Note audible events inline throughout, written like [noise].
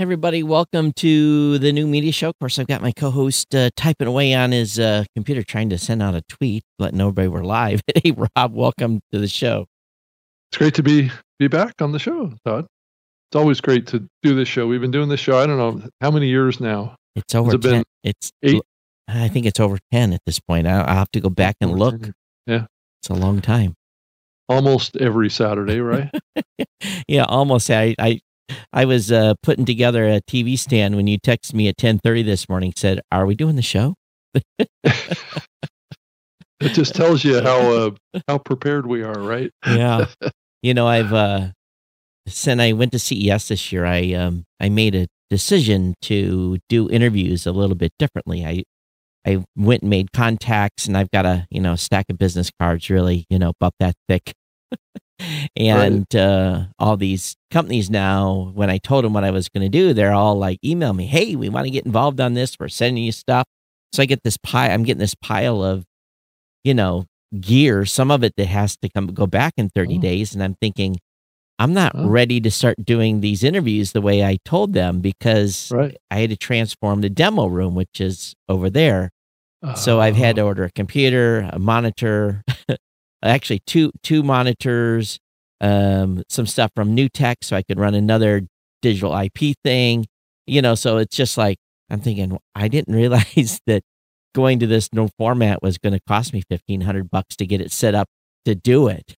everybody, welcome to the new media show. Of course, I've got my co-host uh, typing away on his uh, computer, trying to send out a tweet, letting everybody we're live. [laughs] hey, Rob, welcome to the show. It's great to be be back on the show, Todd. It's always great to do this show. We've been doing this show. I don't know how many years now. It's over it 10. been It's eight? I think it's over 10 at this point. I, I'll have to go back and look. Yeah, It's a long time. almost every Saturday, right? [laughs] Yeah, almost. I I, I was uh, putting together a TV stand when you texted me at 10:30 this morning. Said, "Are we doing the show?" [laughs] it just tells you how uh, [laughs] how prepared we are, right? yeah [laughs] you know i've uh since i went to ces this year i um i made a decision to do interviews a little bit differently i i went and made contacts and i've got a you know stack of business cards really you know about that thick and uh all these companies now when i told them what i was going to do they're all like email me hey we want to get involved on this we're sending you stuff so i get this pile i'm getting this pile of you know gear some of it that has to come go back in 30 Oh. days and i'm thinking i'm not Oh. ready to start doing these interviews the way i told them because Right. i had to transform the demo room which is over there so i've had to Oh, order a computer a monitor [laughs] actually two two monitors um some stuff from NewTek so i could run another digital ip thing you know so it's just like i'm thinking i didn't [laughs] realize that going to this new format was going to cost me 1500 bucks to get it set up to do it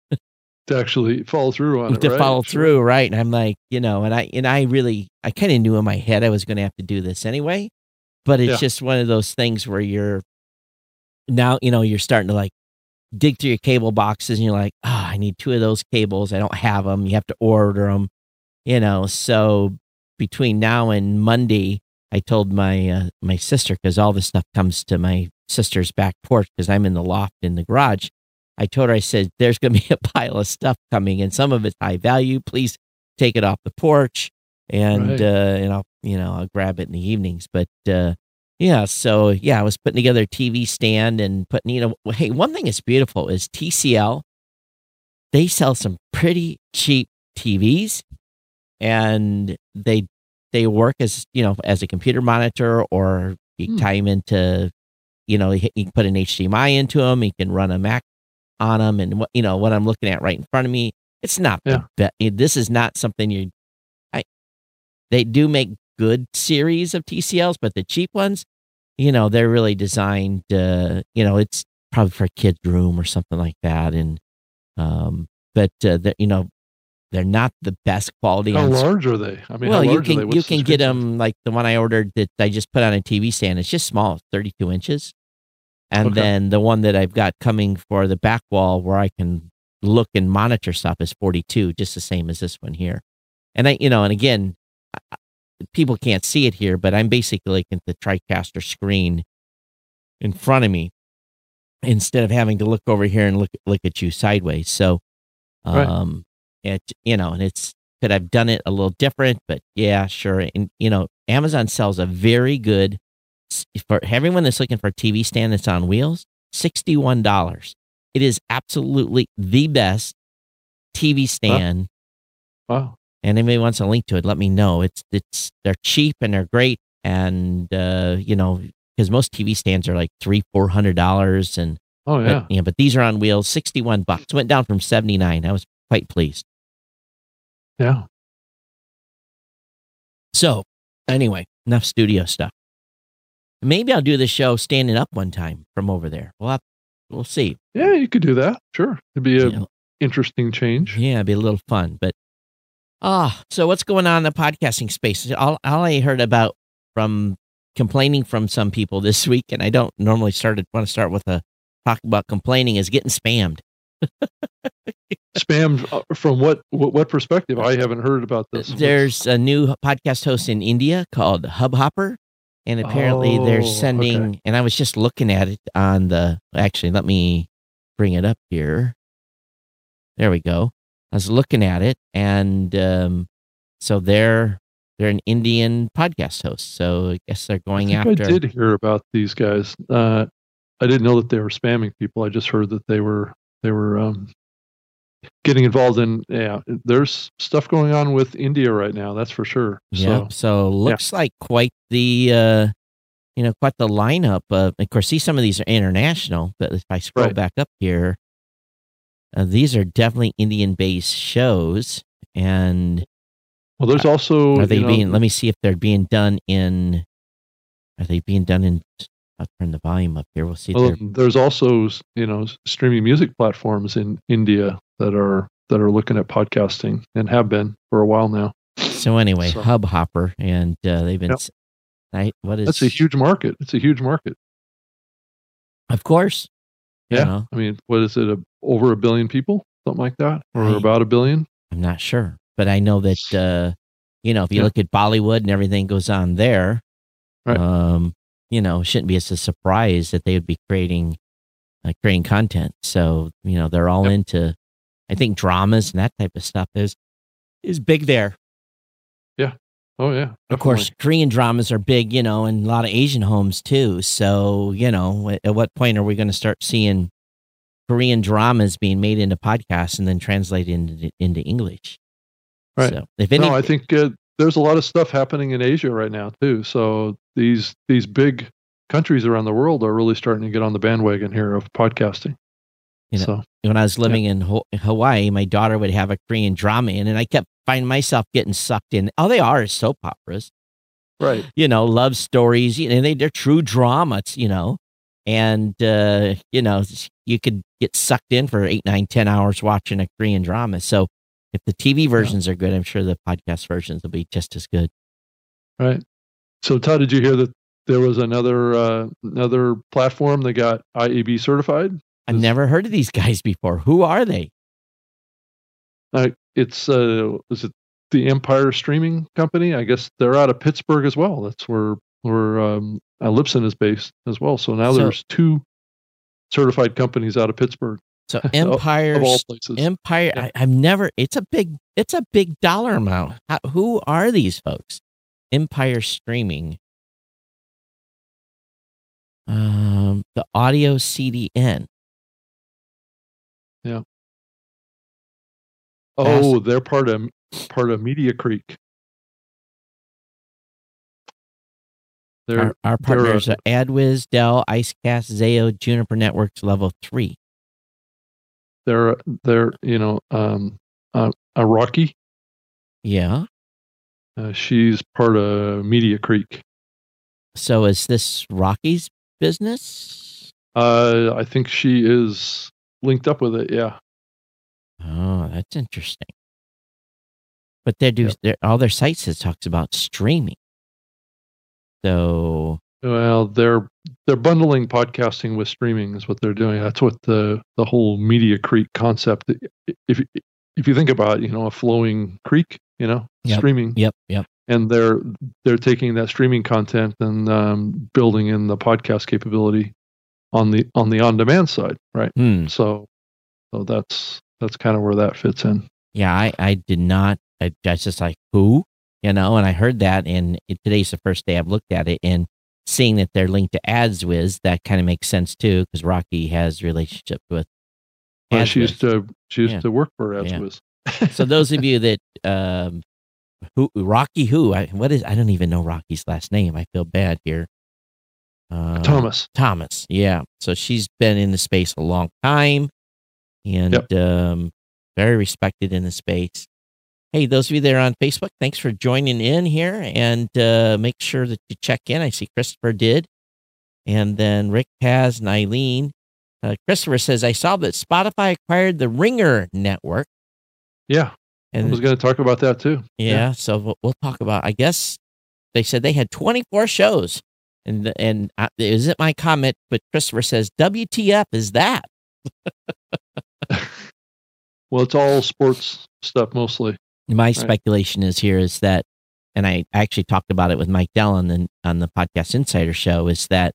to actually follow through on it, to right? follow Sure. through right and i'm like you know and i and i really i kind of knew in my head i was going to have to do this anyway but it's Yeah. just one of those things where you're now you know you're starting to like dig through your cable boxes and you're like oh, i need two of those cables. I don't have them you have to order them you know so between now and monday i told my uh, my sister because all this stuff comes to my sister's back porch because i'm in the loft in the garage. I told her i said there's going [laughs] to be a pile of stuff coming and some of it's high value. Please take it off the porch and Right. uh and i'll you know i'll grab it in the evenings. But uh yeah so yeah i was putting together a tv stand and putting you know hey one thing that's beautiful is tcl they sell some pretty cheap tvs and they they work as you know as a computer monitor or you Hmm. tie them into you know you can put an hdmi into them you can run a mac on them and what you know what i'm looking at right in front of me it's not Yeah. the be- this is not something you i they do make good series of tcls but the cheap ones you know they're really designed uh you know it's probably for a kid's room or something like that and um but uh, the, you know they're not the best quality How large are they? I mean, well, how you large are they? can you can screen get them like the one I ordered that I just put on a TV stand. It's just small, 32 inches, and Okay. then the one that I've got coming for the back wall where I can look and monitor stuff is 42, just the same as this one here. And I, you know, and again, people can't see it here, but I'm basically looking at the TriCaster screen in front of me instead of having to look over here and look look at you sideways. So, Right. um, it you know, and it's could I've done it a little different, but yeah, sure. And you know, Amazon sells a very good for everyone that's looking for a TV stand that's on wheels, sixty one dollars. It is absolutely the best TV stand. Wow. And anybody wants a link to it, let me know. It's it's they're cheap and they're great, and uh, you know because most TV stands are like three four hundred dollars, and Oh but, yeah. yeah, but these are on wheels, sixty one bucks. Went down from seventy nine. I was quite pleased. Yeah. So anyway, enough studio stuff. Maybe I'll do the show standing up one time from over there. We'll have, we'll see. Yeah, you could do that. Sure. It'd be a You know, interesting change. yeah, it'd be a little fun. But ah, so what's going on in the podcasting space? All, all I heard about from complaining from some people [laughs] this week, and I don't normally start want to start with a talk about complaining, is getting spammed. [laughs] Spammed uh, from what, what perspective? I haven't heard about this. There's a new podcast host in India called Hubhopper, and apparently they're Oh, okay. sending. And I was just looking at it on the. Actually, let me bring it up here. There we go. I was looking at it, and um, so they're they're an Indian podcast host. So I guess they're going I after. I did hear about these guys. Uh, I didn't know that they were spamming people. I just heard that they were they were um, getting involved in yeah there's stuff going on with india right now that's for sure yeah so, so looks yeah. like quite the uh you know quite the lineup of of course see some of these are international but if i scroll right. back up here uh, these are definitely indian based shows and well there's also are they being know, let me see if they're being done in are they being done in I'll turn the volume up here. We'll see. Well, there's also you know streaming music platforms in India that are that are looking at podcasting and have been for a while now. So anyway, so. Hubhopper, and uh, they've been. Yep. I, what is? That's a huge market. It's a huge market. Of course. Yeah. know. I mean, what is it? A, over a billion people, something like that, or I, about a billion? I'm not sure, but I know that uh, you know if you yeah. look at Bollywood and everything goes on there, right. um, you know, shouldn't be as a surprise that they would be creating uh, creating content. So you know, they're all yep. into. I think dramas and that type of stuff is is big there. Oh yeah. Definitely. Of course, Korean dramas are big, you know, and a lot of Asian homes too. So you know, at what point are we going to start seeing Korean dramas being made into podcasts and then translated into into English? Right. So if any, no, I think uh, there's a lot of stuff happening in Asia right now too. So these these big countries around the world are really starting to get on the bandwagon here of podcasting. You know, so, when I was living yeah. in Ho- Hawaii, my daughter would have a Korean drama in, and I kept finding myself getting sucked in. All they are is soap operas, right? You know, love stories. You know, they they're true dramas. You know, and uh, you know you could get sucked in for eight, nine, ten hours watching a Korean drama. So if the TV versions yeah. are good, I'm sure the podcast versions will be just as good. Right. So, Todd, did you hear that there was another uh, another platform that got IAB certified? I've never heard of these guys before. Who are they? Uh, it's uh, is it the Empire Streaming Company? I guess they're out of Pittsburgh as well. That's where where um, Libsyn is based as well. So now so, there's two certified companies out of Pittsburgh. So [laughs] Empire, of all places. Empire. Yeah. I, have never. It's a big. It's a big dollar amount. How, who are these folks? Empire Streaming. Um, the audio CDN. Oh, Ask, they're part of part of Media Creek. They're, our, our partners are AdsWizz, Dell, IceCast, Zayo, Juniper Networks Level Three. They're they're you know um, uh, a Rocky. Yeah. Uh, she's part of Media Creek. So is this Rocky's business? Uh, I think she is linked up with it. Yeah. Oh, that's interesting. But they do yep. all their sites it talks about streaming. So well, they're they're bundling podcasting with streaming is what they're doing. That's what the the whole Media Creek concept. If if you think about, you know, a flowing creek, you know, yep. streaming. Yep, yep. And they're they're taking that streaming content and um, building in the podcast capability on the on the on demand side, right? Hmm. So so that's that's kind of where that fits in. Yeah, I I did not. I, I was just like who, you know, and I heard that, and it, today's the first day I've looked at it, and seeing that they're linked to AdsWizz, that kind of makes sense too, because Rocky has relationship with. Well, she used to she used yeah. to work for AdsWizz. Yeah. so those of you that um, who Rocky who I, what is I don't even know Rocky's last name. I feel bad here. Uh, Thomas. Thomas. Yeah. So she's been in the space a long time, and yep. um, very respected in the space. Hey, those of you that are on Facebook, thanks for joining in here and uh, make sure that you check in. I see Christopher did. And then Rick has and Eileen. Uh, Christopher says, I saw that Spotify acquired the Ringer network. Yeah. And I was going to talk about that too. Yeah. yeah. So we'll, we'll, talk about, I guess they said they had 24 shows. And, and uh, isn't my comment, but Christopher says, WTF is that? [laughs] well, it's all sports stuff mostly. My right. speculation is here is that, and I actually talked about it with Mike Dell on the on the podcast Insider Show, is that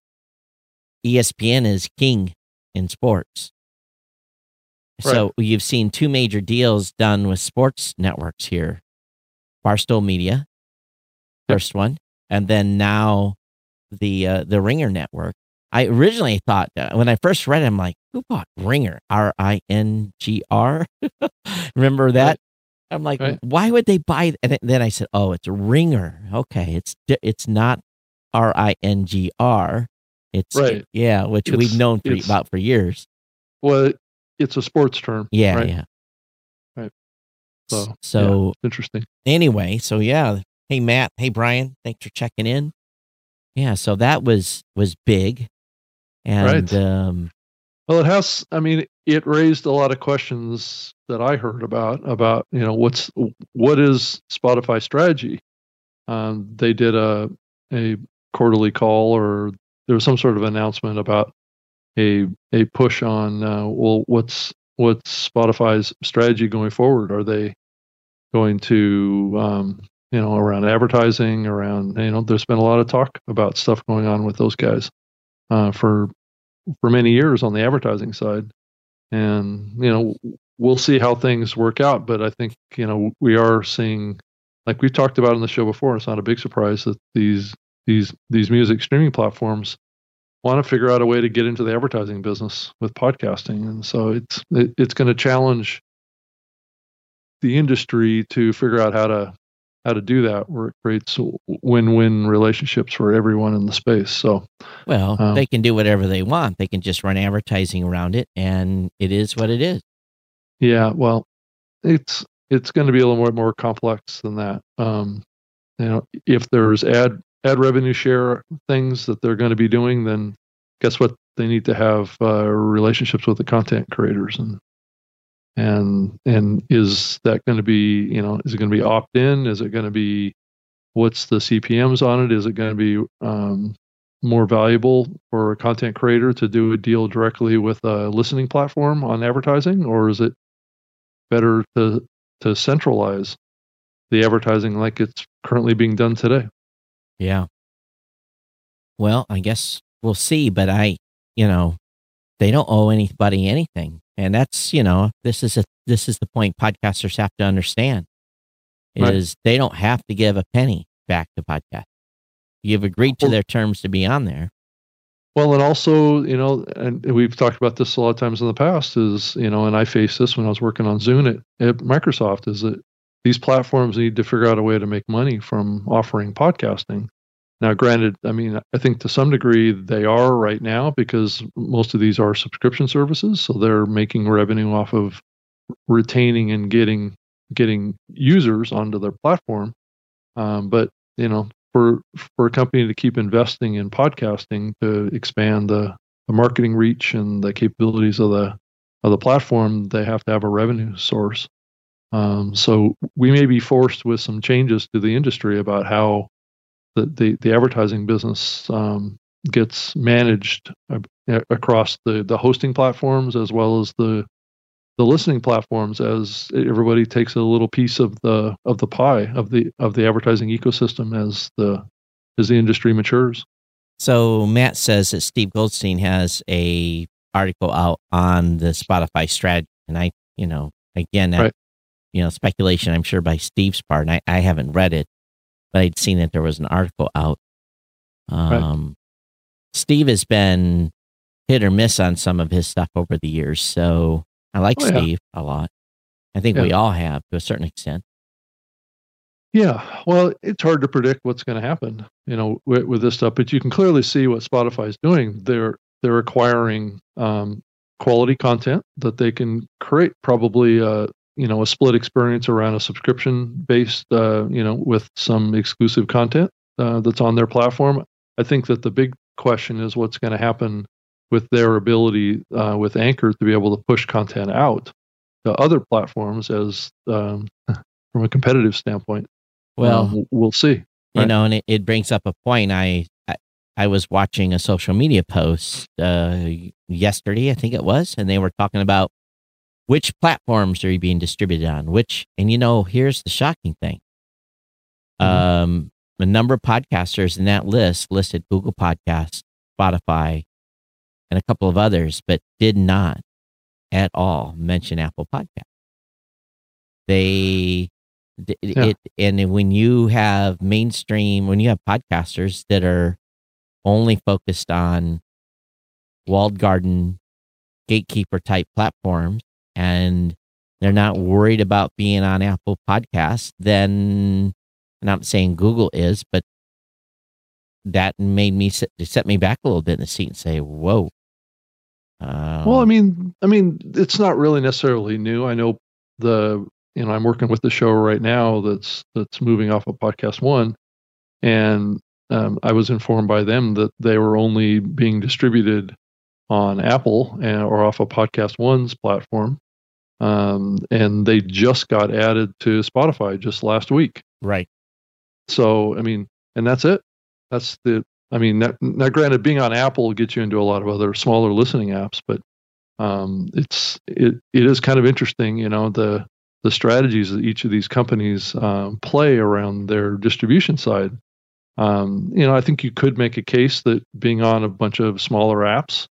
ESPN is king in sports. Right. So you've seen two major deals done with sports networks here, Barstool Media, first yep. one, and then now the uh, the Ringer Network. I originally thought uh, when I first read it, I'm like, who bought Ringr? R I N G R. [laughs] Remember that? Right. I'm like, right. why would they buy? And then I said, oh, it's Ringer. Okay, it's it's not R I N G R. It's right. yeah, which it's, we've known for about for years. Well, it's a sports term. Yeah, right? yeah. Right. So, so yeah, interesting. Anyway, so yeah. Hey Matt. Hey Brian. Thanks for checking in. Yeah. So that was was big, and right. um, well, it has. I mean, it raised a lot of questions that I heard about about you know what's what is Spotify strategy. Um, they did a a quarterly call, or there was some sort of announcement about a a push on uh, well, what's what's Spotify's strategy going forward? Are they going to um, you know around advertising, around you know? There's been a lot of talk about stuff going on with those guys uh, for for many years on the advertising side, and you know we'll see how things work out. But I think you know we are seeing, like we've talked about in the show before. It's not a big surprise that these these these music streaming platforms want to figure out a way to get into the advertising business with podcasting, and so it's it, it's going to challenge the industry to figure out how to how to do that where it creates win-win relationships for everyone in the space. So well um, they can do whatever they want. They can just run advertising around it and it is what it is. Yeah well it's it's going to be a little more more complex than that. Um you know if there's ad ad revenue share things that they're going to be doing then guess what? They need to have uh, relationships with the content creators and and and is that going to be you know is it going to be opt in is it going to be what's the cpms on it? Is it going to be um, more valuable for a content creator to do a deal directly with a listening platform on advertising? Or is it better to to centralize the advertising like it's currently being done today? Yeah. Well i guess we'll see but i you know they don't owe anybody anything and that's, you know, this is a this is the point podcasters have to understand is right. they don't have to give a penny back to podcast. You've agreed to their terms to be on there. Well, and also, you know, and we've talked about this a lot of times in the past is, you know, and I faced this when I was working on Zune at, at Microsoft is that these platforms need to figure out a way to make money from offering podcasting. Now, granted, I mean, I think to some degree they are right now because most of these are subscription services, so they're making revenue off of retaining and getting getting users onto their platform. Um, but you know, for for a company to keep investing in podcasting to expand the, the marketing reach and the capabilities of the of the platform, they have to have a revenue source. Um, so we may be forced with some changes to the industry about how the the, the advertising business um, gets managed across the the hosting platforms as well as the the listening platforms as everybody takes a little piece of the of the pie of the of the advertising ecosystem as the as the industry matures. So Matt says that Steve Goldstein has a article out on the Spotify strategy, and I, you know, again, that, right. you know, speculation. I'm sure by Steve's part, and I, I haven't read it, but I'd seen that there was an article out. Um, right. Steve has been hit or miss on some of his stuff over the years, so I like oh, Steve yeah. a lot. I think yeah. we all have to a certain extent. Yeah, well, it's hard to predict what's going to happen, you know, with, with, this stuff. But you can clearly see what Spotify is doing. They're they're acquiring um, quality content that they can create probably uh, you know a split experience around a subscription based uh, you know with some exclusive content uh, that's on their platform. I think that the big question is what's going to happen with their ability uh, with anchor to be able to push content out to other platforms as um, from a competitive standpoint. Well um, we'll see right? you know and it, it, brings up a point. I, I I was watching a social media post uh, yesterday, I think it was, and they were talking about which platforms are you being distributed on? Which, and you know, here's the shocking thing. Mm-hmm. Um, a number of podcasters in that list listed Google Podcasts, Spotify, and a couple of others, but did not at all mention Apple Podcast. They, it, yeah. it, and when you have mainstream, when you have podcasters that are only focused on walled garden gatekeeper type platforms and they're not worried about being on Apple Podcasts, then I'm not saying Google is, but that made me set, set me back a little bit in the seat and say, "Whoa." Um, well, I mean, I mean, it's not really necessarily new. I know the you know I'm working with the show right now that's that's moving off of Podcast One, and um, I was informed by them that they were only being distributed on Apple and, or off of Podcast One's platform, um, and they just got added to Spotify just last week. Right. So I mean, and that's it. That's the. I mean, now, now granted, being on Apple gets you into a lot of other smaller listening apps, but um, it's it it is kind of interesting, you know, the the strategies that each of these companies um, play around their distribution side. Um, you know, I think you could make a case that being on a bunch of smaller apps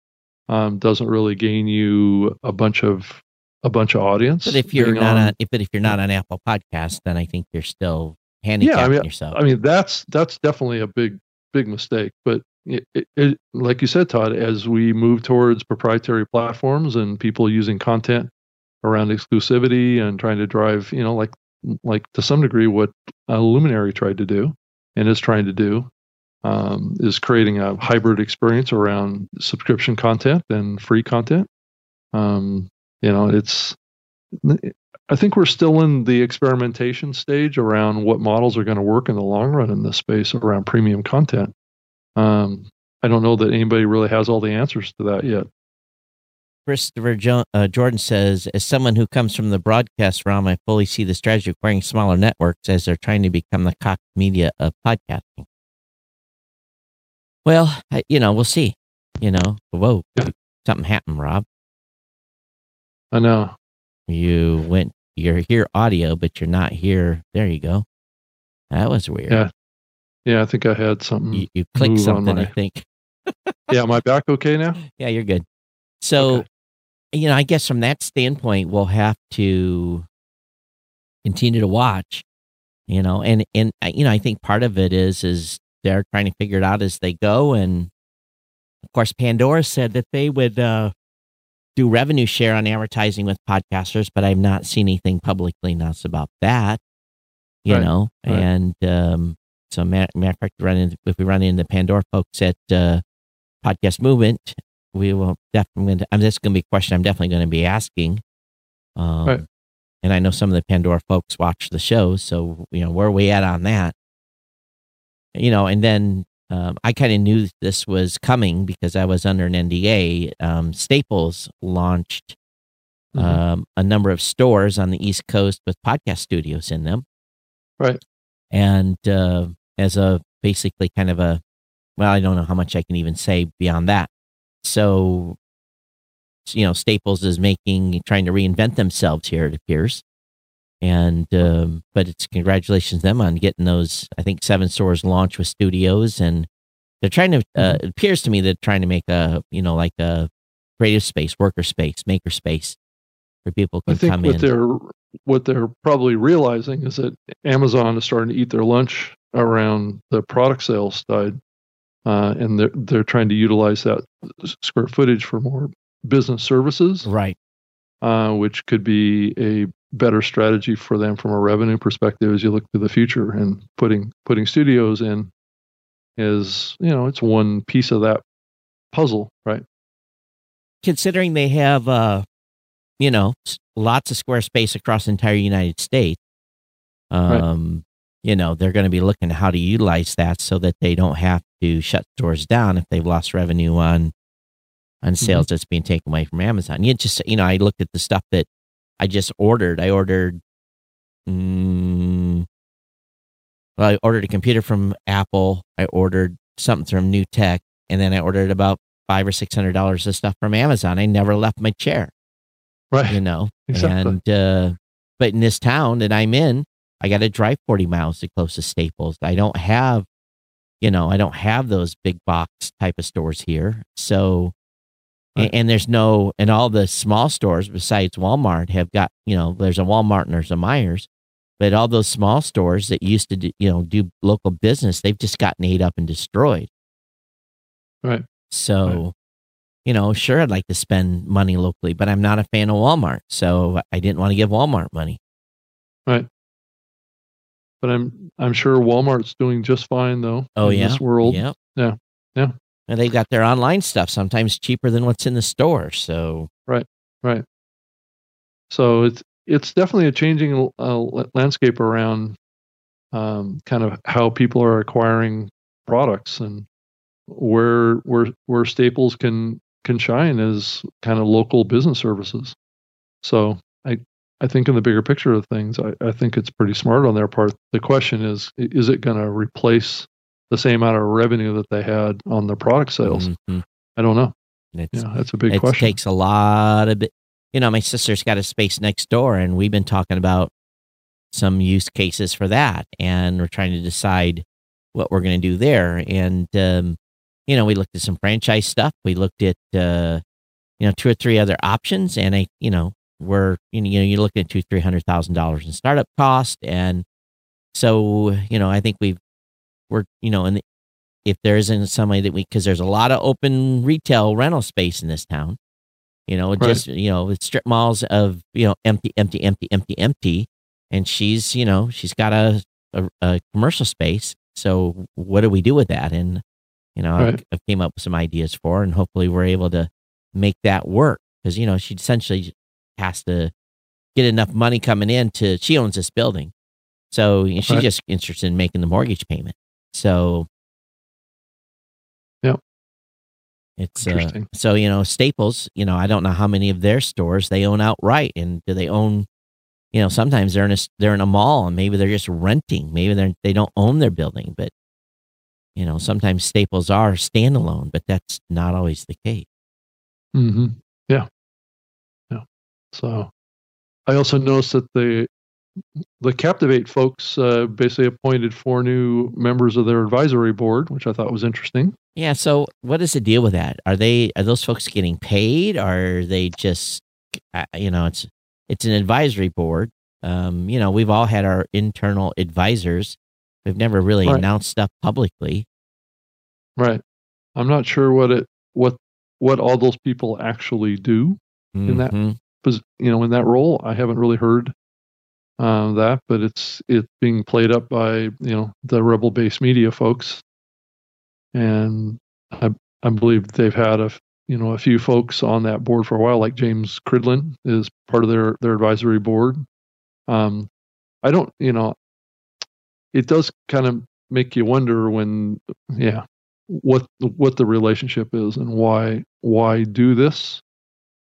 um, doesn't really gain you a bunch of a bunch of audience. But if you're not on, on, if but if you're not on Apple Podcasts, then I think you're still handicapping yeah, I mean, yourself. I mean, that's that's definitely a big big mistake. But it, it, it, like you said, Todd, as we move towards proprietary platforms and people using content around exclusivity and trying to drive, you know, like like to some degree what Luminary tried to do and is trying to do, um, is creating a hybrid experience around subscription content and free content. Um, you know, it's I think we're still in the experimentation stage around what models are going to work in the long run in this space around premium content. Um, I don't know that anybody really has all the answers to that yet. Christopher jo- uh, Jordan says, as someone who comes from the broadcast realm, I fully see the strategy of acquiring smaller networks as they're trying to become the Cox media of podcasting. Well, I, you know, we'll see. You know, whoa, yeah. something happened, Rob. I know. You went you're here audio, but you're not here. There you go. That was weird. Yeah. Yeah, I think I had something. You, you clicked something, my... I think. [laughs] yeah, am I back okay now? [laughs] Yeah, you're good. So, okay. you know, I guess from that standpoint, we'll have to continue to watch, you know, and, and, you know, I think part of it is, is they're trying to figure it out as they go. And of course, Pandora said that they would, uh, do revenue share on advertising with podcasters, but I've not seen anything publicly announced about that. You right. know, right. and um, so matter, matter of fact, run into, if we run into Pandora folks at uh, Podcast Movement, we will definitely. I'm just going to be a question I'm definitely going to be asking. Um, right. And I know some of the Pandora folks watch the show, so you know where are we at on that. You know, and then um, I kind of knew this was coming because I was under an NDA. Um, Staples launched mm-hmm. um, a number of stores on the East Coast with podcast studios in them. Right. And uh, as a basically kind of a, well, I don't know how much I can even say beyond that. So, you know, Staples is making, trying to reinvent themselves here, it appears and um, but it's congratulations them on getting those i think seven stores launched with studios. And they're trying to uh, mm-hmm. it appears to me they're trying to make a you know like a creative space worker space maker space where people can I think come what in. they're what they're probably realizing is that amazon is starting to eat their lunch around the product sales side uh, and they're they're trying to utilize that square footage for more business services. Right uh, which could be a better strategy for them from a revenue perspective as you look to the future and putting putting studios in is you know it's one piece of that puzzle right considering they have uh you know lots of square space across the entire united states um right. you know they're going to be looking at how to utilize that so that they don't have to shut stores down if they've lost revenue on on mm-hmm. sales mm-hmm. that's being taken away from amazon you just you know i looked at the stuff that I just ordered. I ordered. Mm, well, I ordered a computer from Apple. I ordered something from NewTek, and then I ordered about five or six hundred dollars of stuff from Amazon. I never left my chair. Right. You know, exactly. and uh, but in this town that I'm in, I got to drive forty miles to closest Staples. I don't have, you know, I don't have those big box type of stores here. So and, and, there's no, and all the small stores besides Walmart have got, you know, there's a Walmart and there's a Meijers, but all those small stores that used to, do, you know, do local business, they've just gotten ate up and destroyed. Right. So, right. you know, sure, I'd like to spend money locally, but I'm not a fan of Walmart. So I didn't want to give Walmart money. Right. But I'm I'm sure Walmart's doing just fine though. Oh in yeah, this world. Yeah, Yeah. Yeah. And they've got their online stuff sometimes cheaper than what's in the store. So Right. Right. So it's it's definitely a changing uh, landscape around um, kind of how people are acquiring products and where where where Staples can can shine as kind of local business services. So I I think in the bigger picture of things, I, I think it's pretty smart on their part. The question is, is it going to replace the same amount of revenue that they had on the product sales? mhm. I don't know. it's, Yeah, that's a big it question. takes a lot of it. You know, my sister's got a space next door, and we've been talking about some use cases for that, and we're trying to decide what we're going to do there. And um, you know, we looked at some franchise stuff. We looked at uh, you know two or three other options, and I, you know, we're you know you're looking at two three hundred thousand dollars in startup cost, and so you know I think we've we're you know and if there isn't somebody that we because there's a lot of open retail rental space in this town you know Right. just you know with strip malls of you know empty empty empty empty empty and she's you know she's got a a, a commercial space so what do we do with that and you know Right. I, I came up with some ideas for her, and hopefully we're able to make that work because you know she essentially has to get enough money coming in to she owns this building so you know, she's Right. just interested in making the mortgage payment so Yep. it's uh, so you know Staples. You know I don't know how many of their stores they own outright, and do they own? You know sometimes they're in a they're in a mall, and maybe they're just renting. Maybe they they don't own their building, but you know sometimes Staples are standalone, but that's not always the case. hmm Yeah. Yeah. So I also noticed that the the Captivate folks uh, basically appointed four new members of their advisory board, which I thought was interesting. Yeah. So what is the deal with that? Are they are those folks getting paid? Or are they just uh, you know it's it's an advisory board. Um, you know we've all had our internal advisors. We've never really Right. announced stuff publicly. Right. I'm not sure what it what what all those people actually do. In that- Mhm. Because you know, in that role, I haven't really heard um, that, but it's it's being played up by you know the rebel base media folks, and I I believe they've had a you know a few folks on that board for a while, like James Cridland is part of their their advisory board. Um, I don't you know, it does kind of make you wonder when yeah what what the relationship is and why why do this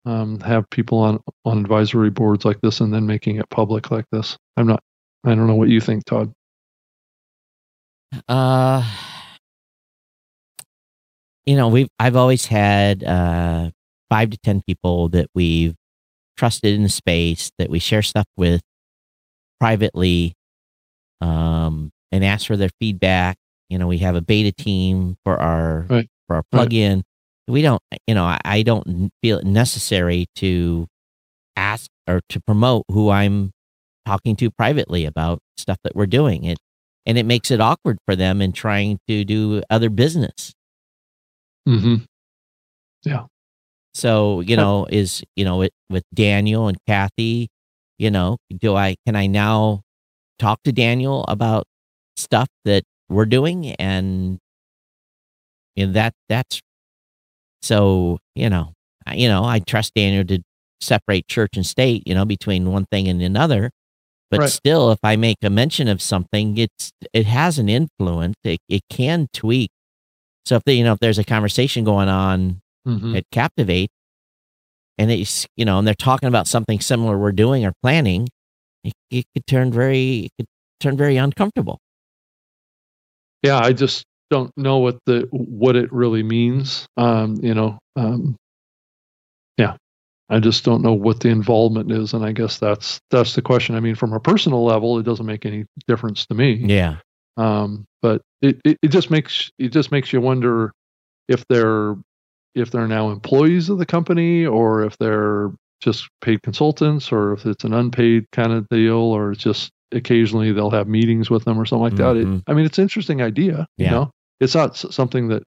um, have people on on advisory boards like this and then making it public like this. I'm not. I don't know what you think, Todd. Uh, you know, we've I've always had uh five to ten people that we've trusted in the space that we share stuff with privately, um, and ask for their feedback. You know, we have a beta team for our Right. for our Right. We don't, you know, I, I don't feel it necessary to ask or to promote who I'm talking to privately about stuff that we're doing. It and it makes it awkward for them in trying to do other business. Mm-hmm. Yeah. So, you know, is, you know, with, with Daniel and Kathy, you know, do I, can I now talk to Daniel about stuff that we're doing? And, and that, that's, so, you know, I, you know, I trust Daniel to separate church and state, you know, between one thing and another. But Right. still, if I make a mention of something, it's, it has an influence. It, it can tweak. So if they, you know, if there's a conversation going on Mm-hmm. at Captivate, and it's you know, and they're talking about something similar we're doing or planning, it, it could turn very, it could turn very uncomfortable. Yeah, I just don't know what the what it really means. Um, you know, um, yeah, I just don't know what the involvement is, and I guess that's that's the question. I mean, from a personal level, it doesn't make any difference to me. Yeah, um, but it, it, it just makes it just makes you wonder if they're if they're now employees of the company or if they're just paid consultants or if it's an unpaid kind of deal or it's just occasionally they'll have meetings with them or something like that. Mhm. It, I mean, it's an interesting idea. You Yeah. know, it's not something that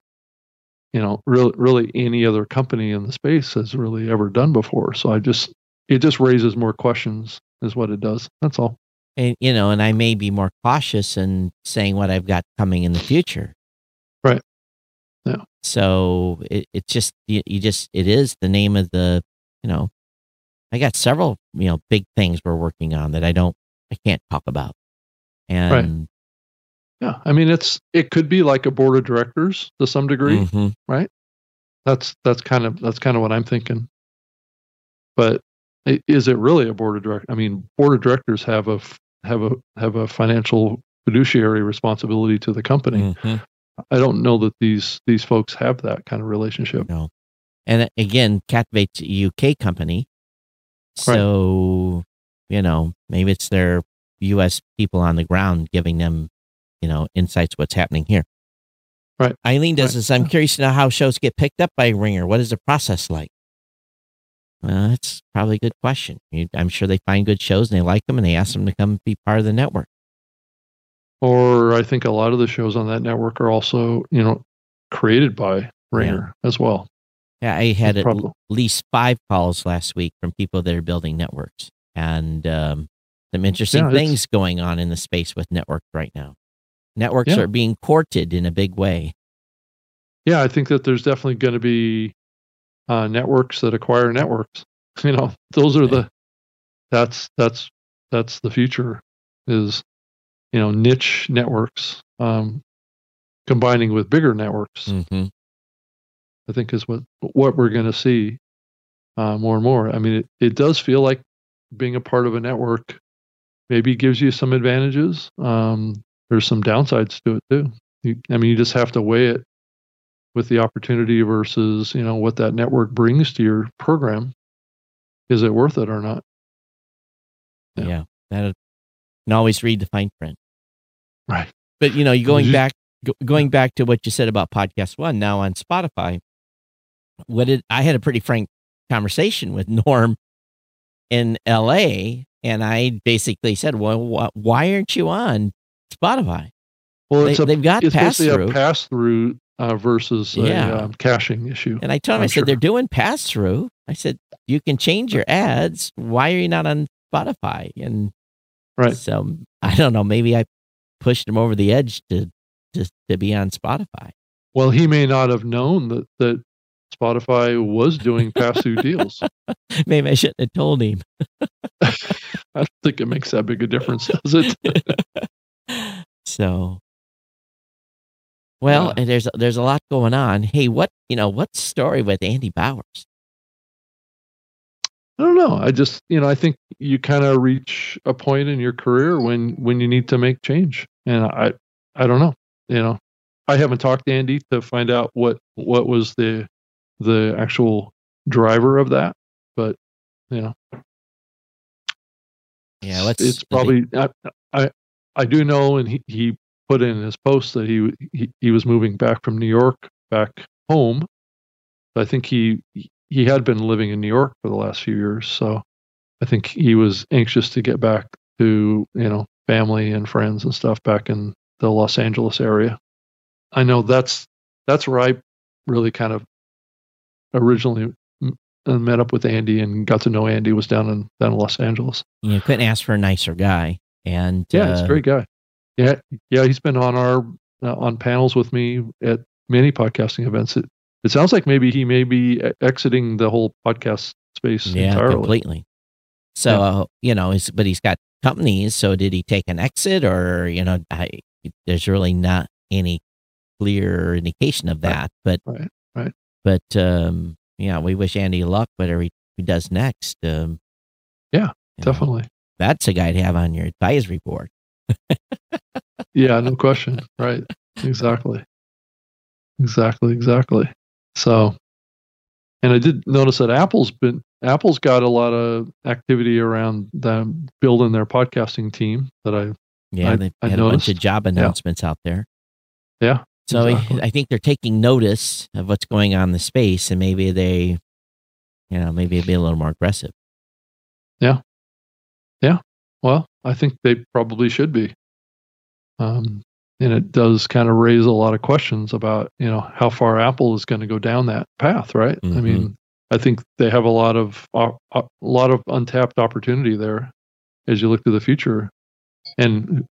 you know really really any other company in the space has really ever done before. So I just it just raises more questions is what it does. That's all. And you know, and I may be more cautious in saying what I've got coming in the future. Right. Yeah. So it, it's just you, you just it is the name of the you know I got several you know big things we're working on that I don't I can't talk about. And right. Yeah, I mean it's it could be like a board of directors to some degree, mm-hmm. right? That's that's kind of that's kind of what I'm thinking. But is it really a board of directors? I mean, board of directors have a have a have a financial fiduciary responsibility to the company. Mm-hmm. I don't know that these these folks have that kind of relationship. No, and uh, again, Captivate's a UK company, so right. you know maybe it's their U.S. people on the ground giving them you know insights what's happening here. Right. Eileen does right. this. I'm curious to know how shows get picked up by Ringer. What is the process like? Well, that's probably a good question. I'm sure they find good shows and they like them and they ask them to come be part of the network. Or I think a lot of the shows on that network are also, you know, created by Ringer yeah. as well. Yeah, I had at least five calls last week from people that are building networks and um, some interesting yeah, things going on in the space with networks right now. Networks yeah. are being courted in a big way. Yeah, I think that there's definitely going to be uh, networks that acquire networks. [laughs] You know, those are the that's that's that's the future is you know niche networks um, combining with bigger networks. Mm-hmm. I think is what what we're going to see uh, more and more. I mean, it, it does feel like being a part of a network maybe gives you some advantages. Um, there's some downsides to it too. You, I mean, you just have to weigh it with the opportunity versus you know what that network brings to your program. Is it worth it or not? Yeah, yeah. That and always read the fine print. Right. But you know you going back going back to what you said about podcast one now on spotify what did i had a pretty frank conversation with [laughs] norm in la and i basically said well wh- why aren't you on spotify well, they, have got pass through. pass through uh, versus yeah. a um, caching issue. And I told him, I'm i said, sure. they're doing pass through. I said, you can change your ads. Why are you not on Spotify? And right. So I don't know. Maybe I pushed him over the edge to to, to be on Spotify. Well, he may not have known that that Spotify was doing pass through [laughs] deals. Maybe I shouldn't have told him. [laughs] I don't think it makes that big a difference, does it? [laughs] so well, yeah. there's there's a lot going on. Hey, what you know? What story with Andy Bowers? I don't know. I just you know I think you kind of reach a point in your career when when you need to make change, and I I don't know. You know, I haven't talked to Andy to find out what what was the the actual driver of that, but you know, yeah, let's. It's probably I I, I do know, and he he put in his post that he, he he was moving back from New York back home. I think he he had been living in New York for the last few years, so I think he was anxious to get back to you know family and friends and stuff back in the Los Angeles area. I know that's that's where I really kind of originally uh, met up with Andy and got to know Andy was down in down in Los Angeles. You couldn't ask for a nicer guy, and yeah, uh, he's a great guy. Yeah, yeah, he's been on our uh, on panels with me at many podcasting events. It it sounds like maybe he may be exiting the whole podcast space yeah, entirely. completely. So yeah. uh, you know, he's, but he's got companies. So did he take an exit, or you know, I, there's really not any clear indication of that. Right. But right, right. But um, yeah, we wish Andy luck. Whatever he, he does next. Um, yeah, definitely. Know, that's a guy to have on your advisory board yeah, no question. Right. Exactly. Exactly. Exactly. So, and I did notice that Apple's been Apple's got a lot of activity around them building their podcasting team that I yeah I, they I had noticed. a bunch of job announcements yeah. out there. Yeah. So exactly. I, I think they're taking notice of what's going on in the space, and maybe they, you know, maybe be a little more aggressive. Yeah. Yeah. Well, I think they probably should be. Um, and it does kind of raise a lot of questions about you know how far Apple is going to go down that path, right? Mhm. I mean, I think they have a lot of uh, a lot of untapped opportunity there as you look to the future, and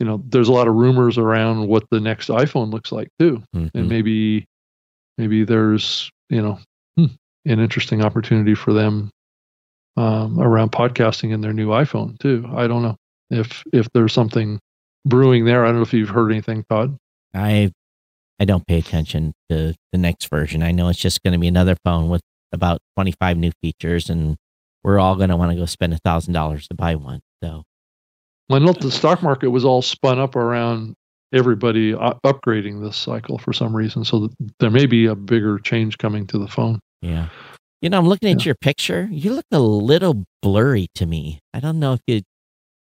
you know, there's a lot of rumors around what the next iPhone looks like too, Mhm. and maybe maybe there's you know hmm, an interesting opportunity for them um, around podcasting in their new iPhone too. I don't know if if there's something brewing there. I don't know if you've heard anything, Todd. I I don't pay attention to the next version. I know it's just going to be another phone with about 25 new features, and we're all going to want to go spend a thousand dollars to buy one. So I know the stock market was all spun up around everybody upgrading this cycle for some reason. So that there may be a bigger change coming to the phone. yeah, you know, I'm looking at Yeah. your picture. You look a little blurry to me. I don't know if you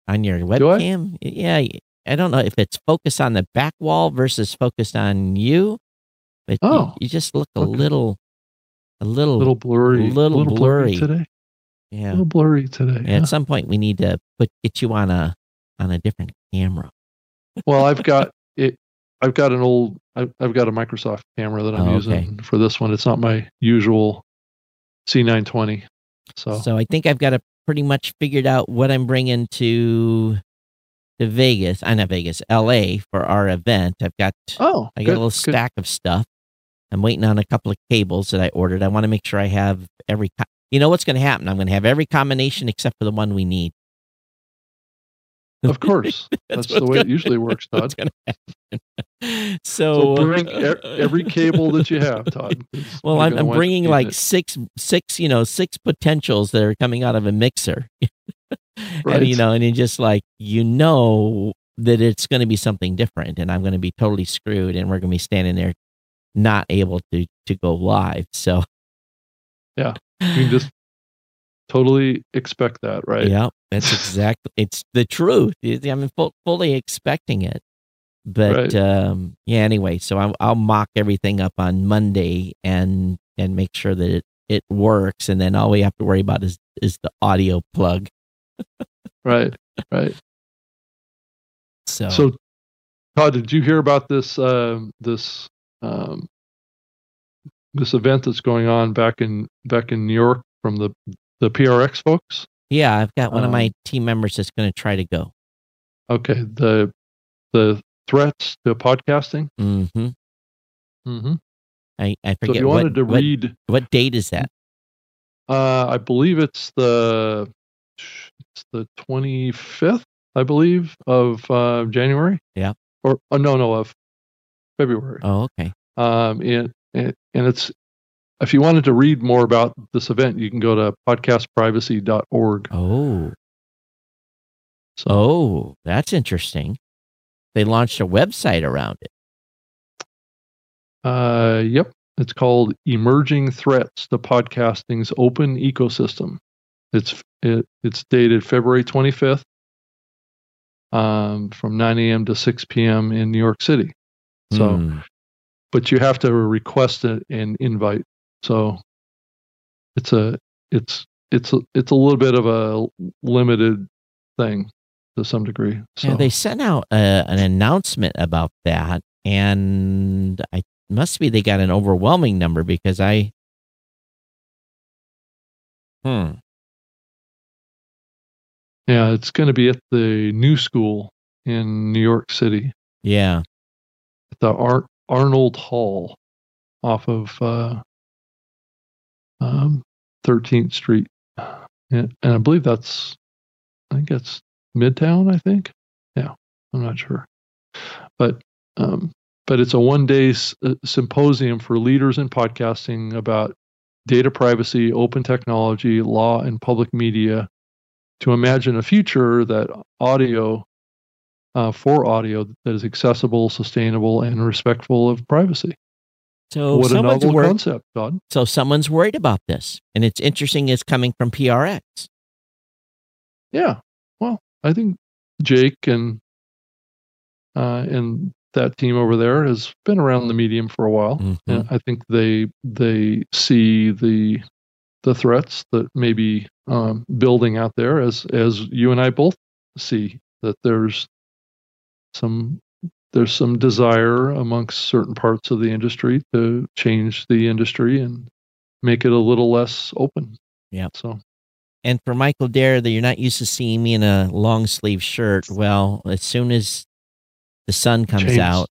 on your webcam. Yeah, I don't know if it's focused on the back wall versus focused on you. But Oh, you, just look a okay. little, a little, A little blurry, little blurry. today. Yeah, a little blurry today. Yeah. At some point, we need to put get you on a on a different camera. Well, I've got [laughs] it. I've got an old. I've, I've got a Microsoft camera that I'm Oh, okay. using for this one. It's not my usual C920. So, So I think I've got a pretty much figured out what I'm bringing to to Vegas. I not Vegas, L.A. for our event. I've got oh, I got good, a little good. stack of stuff. I'm waiting on a couple of cables that I ordered. I want to make sure I have every. Co- you know what's going to happen? I'm going to have every combination except for the one we need. Of [laughs] course, that's, the way it gonna- usually [laughs] works, Todd. [laughs] So So, uh, bring e- every cable that you have, Todd. Well, I'm, I'm bringing like it. six, six, you know, six potentials that are coming out of a mixer. And, you know, and you just like, you know, that it's going to be something different and I'm going to be totally screwed and we're going to be standing there not able to, to go live. So, yeah, You can just totally expect that, right? yeah, that's exactly, [laughs] it's the truth. I'm fu- fully expecting it. But, Right. um, yeah, anyway, so I'll, I'll mock everything up on Monday and, and make sure that it, it works. And then all we have to worry about is, is the audio plug. [laughs] Right. Right. So, So, Todd, did you hear about this? Um, this um, this event that's going on back in back in New York from the the PRX folks? yeah, I've got one of um, my team members that's going to try to go. Okay, the the threats to podcasting. Mm-hmm. Mm-hmm. I, I So forget if you what, wanted to what, read, what date is that? uh, I believe it's the it's the twenty fifth, I believe, of uh, January. Yeah. Or oh, no, no, of February. Oh, okay. Um, and, and and it's if you wanted to read more about this event, you can go to podcastprivacy.org. Oh, So, oh, that's interesting. They launched a website around it. uh, yep, it's called "Emerging Threats to Podcasting's Open Ecosystem." It's it, it's dated February 25th, um, from 9 a.m. to 6 p.m. in New York City. So, Hmm. but you have to request a, an invite. So, it's a it's it's a, it's a little bit of a limited thing to some degree. So. yeah, they sent out a, an announcement about that, and I must be they got an overwhelming number because I. Hmm. Yeah, it's going to be at the New School in New York City, Yeah. at the Ar- Arnold Hall, off of uh, um, 13th Street, and, and I believe that's, I think that's Midtown. I think, yeah, I'm not sure, but um, but it's a one-day s- uh, symposium for leaders in podcasting about data privacy, open technology, law, and public media to imagine a future that audio uh, for audio that is accessible, sustainable, and respectful of privacy. So what a someone's novel worried. concept, Todd. So someone's worried about this, and it's interesting. It's coming from PRX. Yeah. Well, I think Jake and uh, and that team over there has been around the medium for a while. Mhm. And I think they they see the the threats that may be um, building out there as as you and I both see that there's some there's some desire amongst certain parts of the industry to change the industry and make it a little less open. Yeah. So And for Michael Dare, that you're not used to seeing me in a long sleeve shirt. Well, as soon as the sun comes Change. out,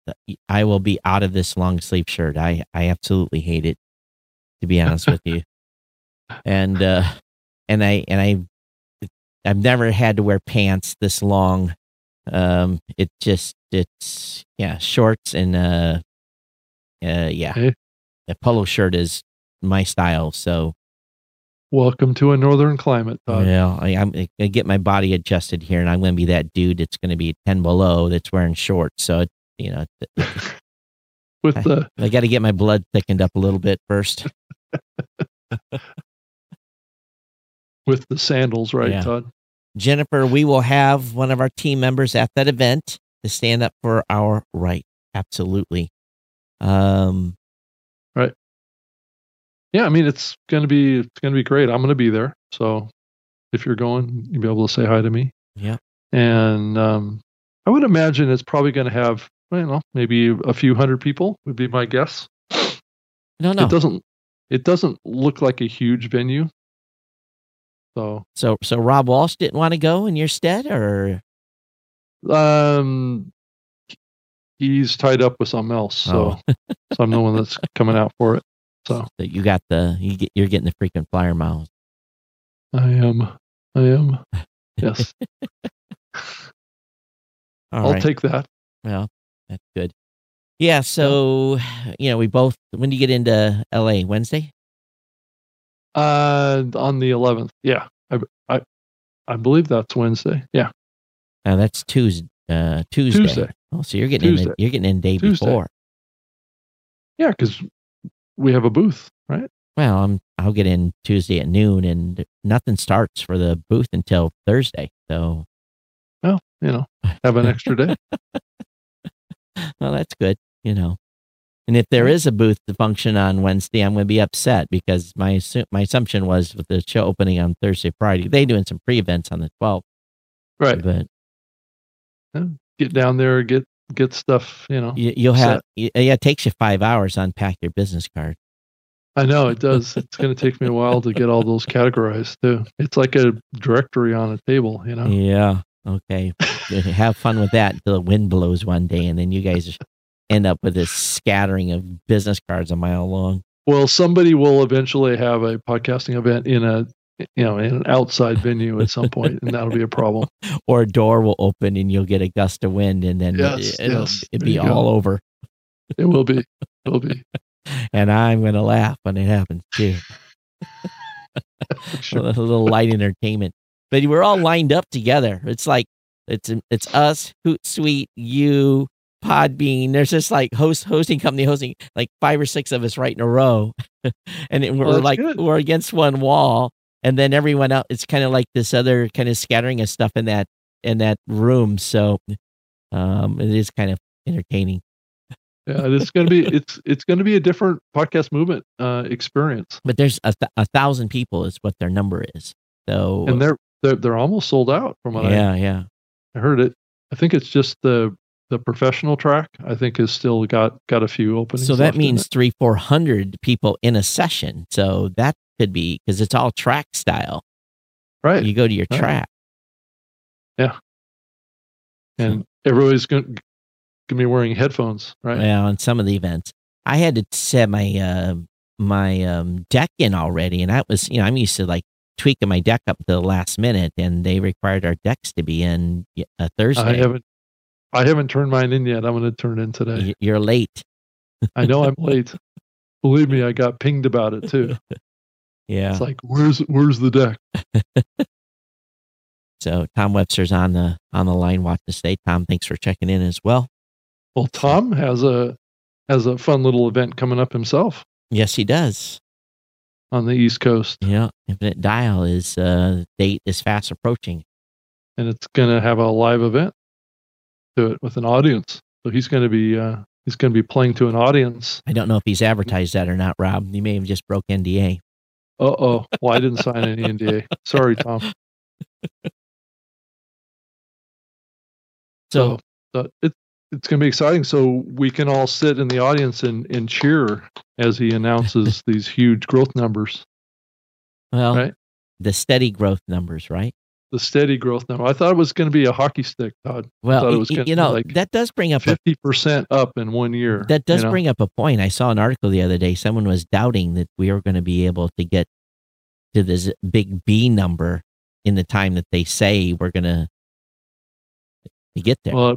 I will be out of this long sleeve shirt. I, I absolutely hate it, to be honest with you. [laughs] And uh and I and I I've never had to wear pants this long. Um it just it's yeah, shorts and uh uh yeah. Hey. A polo shirt is my style, so welcome to a northern climate, Todd. yeah, I, I'm I get my body adjusted here, and I'm going to be that dude that's going to be ten below that's wearing shorts. So it, you know, th- [laughs] With the I got to get my blood thickened up a little bit first. [laughs] with the sandals, right, Yeah. Todd? Jennifer, we will have one of our team members at that event to stand up for our right. Absolutely. Um, right. Yeah, I mean it's gonna be it's gonna be great. I'm gonna be there. So if you're going, you'll be able to say hi to me. Yeah. And um, I would imagine it's probably gonna have I don't know, maybe a few hundred people would be my guess. no, no. It doesn't it doesn't look like a huge venue. So So, so Rob Walsh didn't want to go in your stead, or um he's tied up with something else. So Oh. [laughs] so I'm the one that's coming out for it. So that you got the you get you're getting the freaking flyer miles. I am I am [laughs] yes. All I'll right. take that. Well, that's good. Yeah. So, you know, we both, when do you get into LA? Wednesday? Uh, on the 11th. Yeah, I, I, I believe that's Wednesday. Yeah, Uh, that's Tuesday. Uh, Tuesday. Tuesday. Oh, so you're getting in, Tuesday. you're getting in day Tuesday. before. Yeah, because we have a booth, right? Well, I'm, I'll get in Tuesday at noon and nothing starts for the booth until Thursday. So, Well, you know, have an extra day. [laughs] well, that's good, you know. And if there is a booth to function on Wednesday, I'm going to be upset because my assu- my assumption was with the show opening on Thursday, Friday, they doing some pre events on the 12th. Right. But Get down there, get get stuff. You know, you, you'll have, yeah, it takes you five hours to unpack your business card. I know it does. It's going to take me a while to get all those categorized too. It's like a directory on a table. You know. Yeah. Okay. have fun with that until the wind blows one day, and then you guys end up with this scattering of business cards a mile long. Well, somebody will eventually have a podcasting event in a you know in an outside venue at some point, and that'll be a problem. [laughs] Or a door will open and you'll get a gust of wind, and then Yes, it'll yes. it'd be you go. all over. It will be. It will be. [laughs] And I'm going to laugh when it happens too. [laughs] Sure. a little light entertainment. But we're all lined up together. It's like it's it's us, Hootsuite, you, Podbean. There's just like host hosting company hosting like five or six of us right in a row, and then we're Well, like good. we're against one wall, and then everyone else. It's kind of like this other kind of scattering of stuff in that in that room. So um, it is kind of entertaining. Yeah, this is going to be it's it's going to be a different podcast movement uh, experience, But there's a, th- a thousand people is what their number is. So and they're they're they're almost sold out from what I, yeah, yeah. I heard. It. I think it's just the the professional track. I think has still got got a few openings. So that means three, four hundred people in a session. So that could be because it's all track style. right, You go to your Right. track. Yeah. And everybody's going to be wearing headphones, right? Well, on some of the events, I had to set my uh, my um, deck in already, and that was you know I'm used to like tweaking my deck up to the last minute, and they required our decks to be in uh, Thursday. I haven't I haven't turned mine in yet. I'm going to turn in today. You're late. I know I'm [laughs] late. Believe me, I got pinged about it too. [laughs] Yeah. It's like, where's where's the deck? [laughs] So Tom Webster's on the on the line. Watch the state. Tom, thanks for checking in as well. Well, Tom has a has a fun little event coming up himself Yes, he does. on the East Coast, Yeah, Infinite Dial is uh date is fast approaching. and it's going to have a live event to it with an audience. So he's going to be uh, he's going to be playing to an audience. I don't know if he's advertised that or not, Rob. He may have just broke NDA. Uh oh. Well, I didn't sign any NDA. Sorry, Tom. So So uh, it's it's going to be exciting. So we can all sit in the audience and, and cheer as he announces [laughs] these huge growth numbers. Well, right? the steady growth numbers, right? The steady growth number. I thought it was going to be a hockey stick, Todd. Well, it was you know like that does bring up fifty percent up in one year. That does you know? bring up a point. I saw an article the other day. Someone was doubting that we were going to be able to get to this big B number in the time that they say we're going to get there. Well,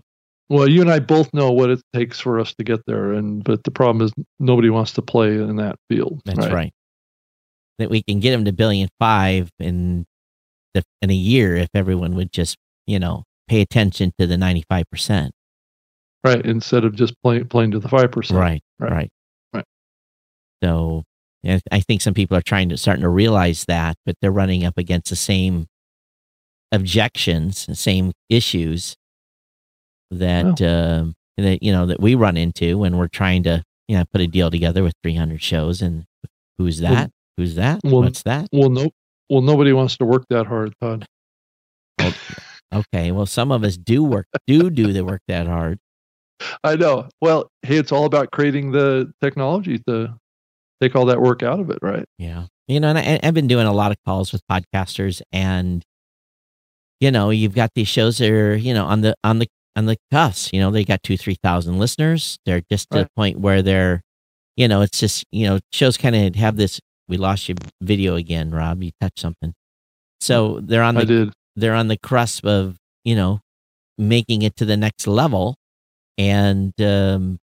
well, you and I both know what it takes for us to get there, and but the problem is nobody wants to play in that field. That's right. right. That we can get them to billion five in the, in a year if everyone would just you know pay attention to the ninety five percent. Right, instead of just playing playing to the five percent. Right, right, right, right. So, yeah, I think some people are trying to starting to realize that, but they're running up against the same objections, the same issues that oh. uh, that you know that we run into when we're trying to you know put a deal together with 300 shows and who's that well, who's that well, what's that well no well nobody wants to work that hard todd okay well some of us do work do do the work that hard i know well hey it's all about creating the technology to take all that work out of it right yeah you know and I, i've been doing a lot of calls with podcasters and you know you've got these shows that are you know on the on the on the cuffs. You know, they got two, three thousand listeners. They're just right. to the point where they're, you know, it's just you know, shows kind of have this. We lost your video again, Rob. You touched something. So they're on the. I did. They're on the cusp of you know, making it to the next level, and um,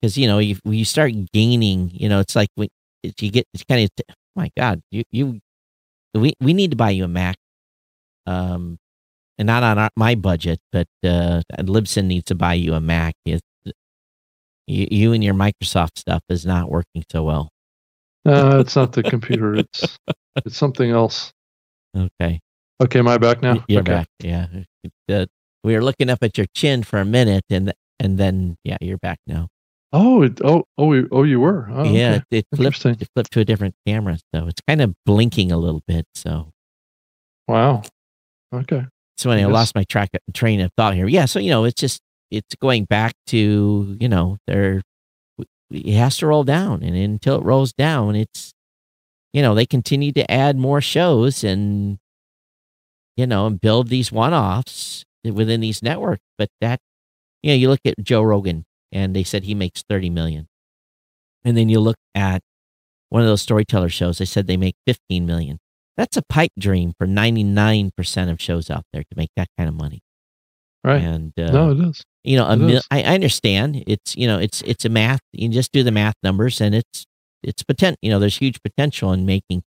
because you know, you you start gaining, you know, it's like when you get it's kind of. T- my God, you you, we we need to buy you a Mac. Um, and not on our, my budget, but uh, Libsyn needs to buy you a Mac. It, you, you and your Microsoft stuff is not working so well. Uh, it's not the computer. It's it's something else. Okay. Okay, am I back now? You're okay. back. Yeah. Uh, we were looking up at your chin for a minute, and and then yeah, you're back now. Oh, it, oh, oh, oh, you were. Oh, yeah, okay. it, it flipped. It flipped to a different camera, so it's kind of blinking a little bit. So. Wow. Okay. So when yes. I lost my track train of thought here. Yeah, so you know, it's just it's going back to you know there it has to roll down, and until it rolls down, it's you know they continue to add more shows and you know and build these one-offs within these networks. But that you know you look at Joe Rogan, and they said he makes thirty million, and then you look at one of those storyteller shows, they said they make fifteen million. That's a pipe dream for 99% of shows out there to make that kind of money. Right. And uh, no, it is. You know, a mil- I, I understand it's you know it's it's a math. You just do the math numbers, and it's it's potential. You know, there's huge potential in making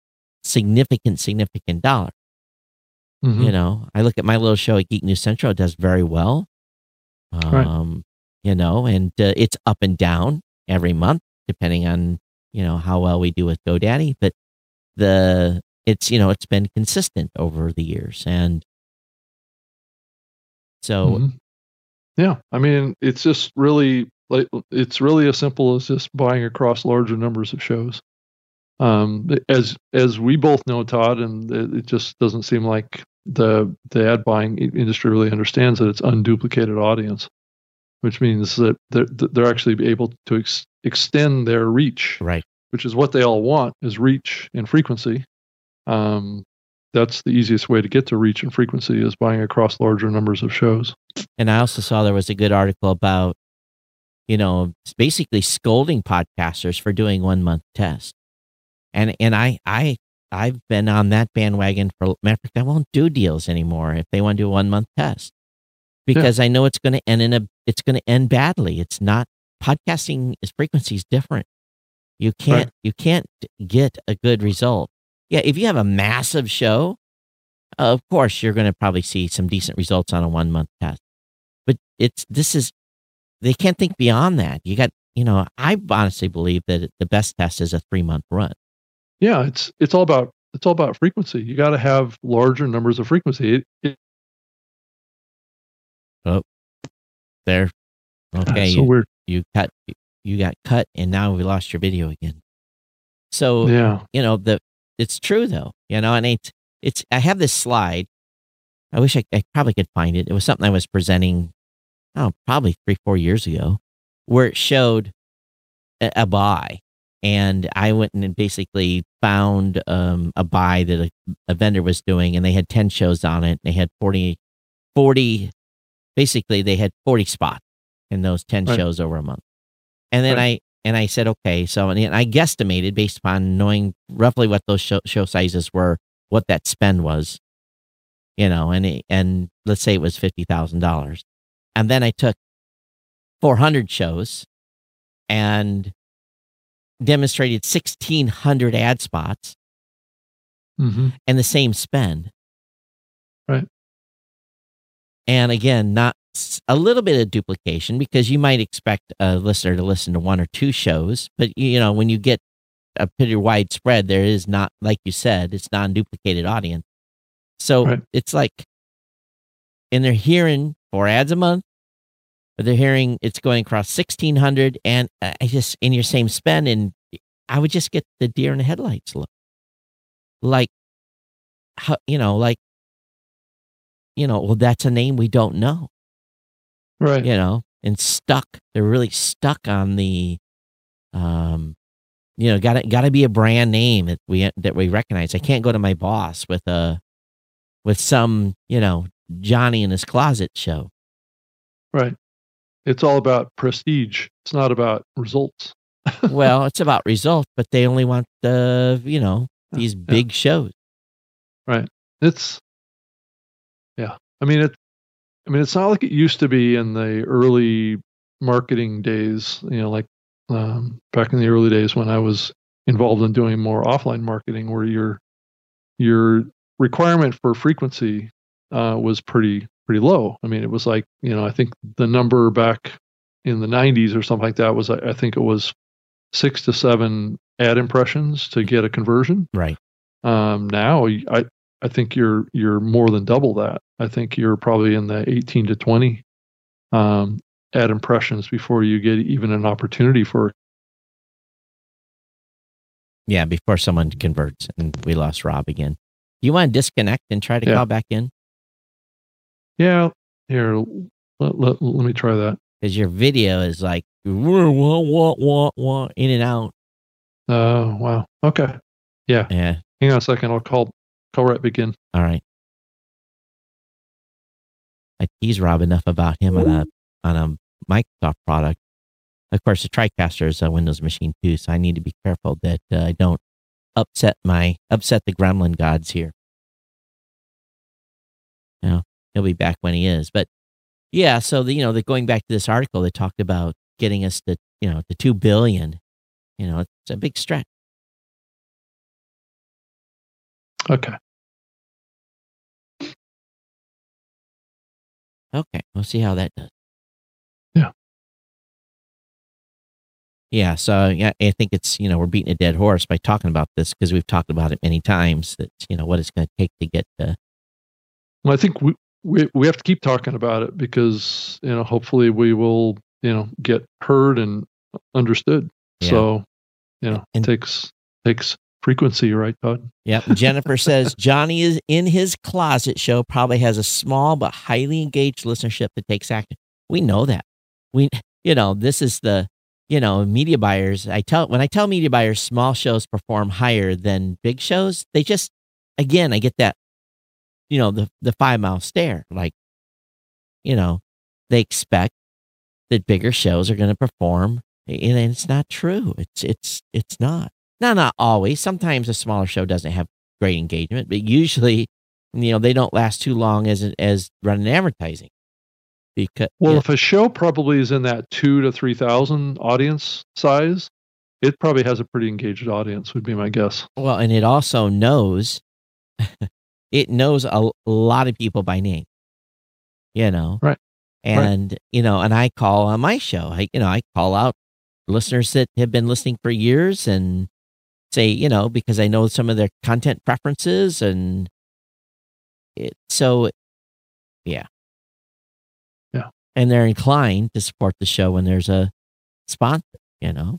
significant significant dollar. Mm-hmm. You know, I look at my little show at Geek News Central; it does very well. Um, right. you know, and uh, it's up and down every month depending on you know how well we do with GoDaddy. But the it's you know it's been consistent over the years and so mm-hmm. yeah i mean it's just really like it's really as simple as just buying across larger numbers of shows. Um as as we both know todd and it, just doesn't seem like the the ad buying industry really understands that it's unduplicated audience which means that they're, they're actually able to ex- extend their reach right. which is what they all want is reach and frequency. Um, that's the easiest way to get to reach and frequency is buying across larger numbers of shows. And I also saw there was a good article about, you know, basically scolding podcasters for doing one month test. And and I I I've been on that bandwagon for matter of fact, I won't do deals anymore if they want to do a one month test. Because yeah. I know it's going to end in a it's going to end badly. It's not podcasting is frequency is different. You can't right. you can't get a good result yeah, if you have a massive show, uh, of course you're going to probably see some decent results on a one month test. But it's this is they can't think beyond that. You got you know I honestly believe that the best test is a three month run. Yeah, it's it's all about it's all about frequency. You got to have larger numbers of frequency. It, it, oh, there. Okay, so you, weird. You cut. You got cut, and now we lost your video again. So yeah, you know the it's true though, you know, and it's, it's, I have this slide. I wish I, I probably could find it. It was something I was presenting oh, probably three, four years ago, where it showed a, a buy. And I went and basically found um, a buy that a, a vendor was doing, and they had 10 shows on it. They had 40, 40 basically, they had 40 spots in those 10 Right. shows over a month. And then Right. And I said, okay, so, and I guesstimated based upon knowing roughly what those show, show sizes were, what that spend was, you know, and, it, and let's say it was $50,000. And then I took 400 shows and demonstrated 1,600 ad spots hmm and the same spend. Right. And again, not a little bit of duplication because you might expect a listener to listen to one or two shows, but you know, when you get a pretty widespread, there is not, like you said, it's non-duplicated audience. So Right. it's like, and they're hearing four ads a month, but they're hearing it's going across 1600 and uh, I just in your same spend. And I would just get the deer in the headlights look like, how, you know, like, you know, well, that's a name we don't know, Right. you know, and stuck. They're really stuck on the, um, you know, gotta gotta be a brand name that we that we recognize. I can't go to my boss with a, with some, you know, Johnny in his closet show. Right. It's all about prestige. It's not about results. [laughs] well, it's about results, but they only want the, you know, these Yeah. big shows. Right. It's yeah. I mean it I mean it's not like it used to be in the early marketing days, you know, like um, back in the early days when I was involved in doing more offline marketing where your your requirement for frequency uh, was pretty pretty low. I mean it was like, you know, I think the number back in the 90s or something like that was I think it was 6 to 7 ad impressions to get a conversion Right. um, now I I think you're you're more than double that. I think you're probably in the 18 to 20 um, ad impressions before you get even an opportunity for Yeah, before someone converts and we lost Rob again. You want to disconnect and try to Yeah. call back in? yeah here let, let, let me try that. Because your video is like wah, wah, wah, wah, in and out. Oh wow okay Yeah. Yeah. hang on a second I'll call right back. All right. I tease Rob enough about him on a on a Microsoft product. Of course, the TriCaster is a Windows machine too, so I need to be careful that uh, I don't upset my upset the gremlin gods here. Know, he'll be back when he is. But yeah, so the you know, the going back to this article, they talked about getting us to you know to two billion. You know, it's a big stretch. Okay Okay, we'll see how that does. Yeah. Yeah, so yeah, I think it's you know we're beating a dead horse by talking about this because we've talked about it many times. That you know what it's going to take to get to well I think we, we we have to keep talking about it because you know hopefully we will you know get heard and understood. Yeah. So you know And- takes takes frequency right Todd. Yep. Jennifer [laughs] says Johnny is in his closet show probably has a small but highly engaged listenership that takes action. We know that. We you know, this is the you know, media buyers. I tell when I tell media buyers small shows perform higher than big shows, they just again, I get that you know, the the 5 mile stare like you know, they expect that bigger shows are going to perform and it's not true. It's it's it's not. No, not always. Sometimes a smaller show doesn't have great engagement, but usually, you know, they don't last too long as as running advertising. Because Well, yeah, if a show probably is in that two to three thousand audience size, it probably has a pretty engaged audience. Would be my guess. well, and it also knows [laughs] it knows a lot of people by name. You know, Right. And you know, and I call on my show. I you know I call out listeners that have been listening for years and say you know because I know some of their content preferences and it so yeah Yeah. and they're inclined to support the show when there's a sponsor you know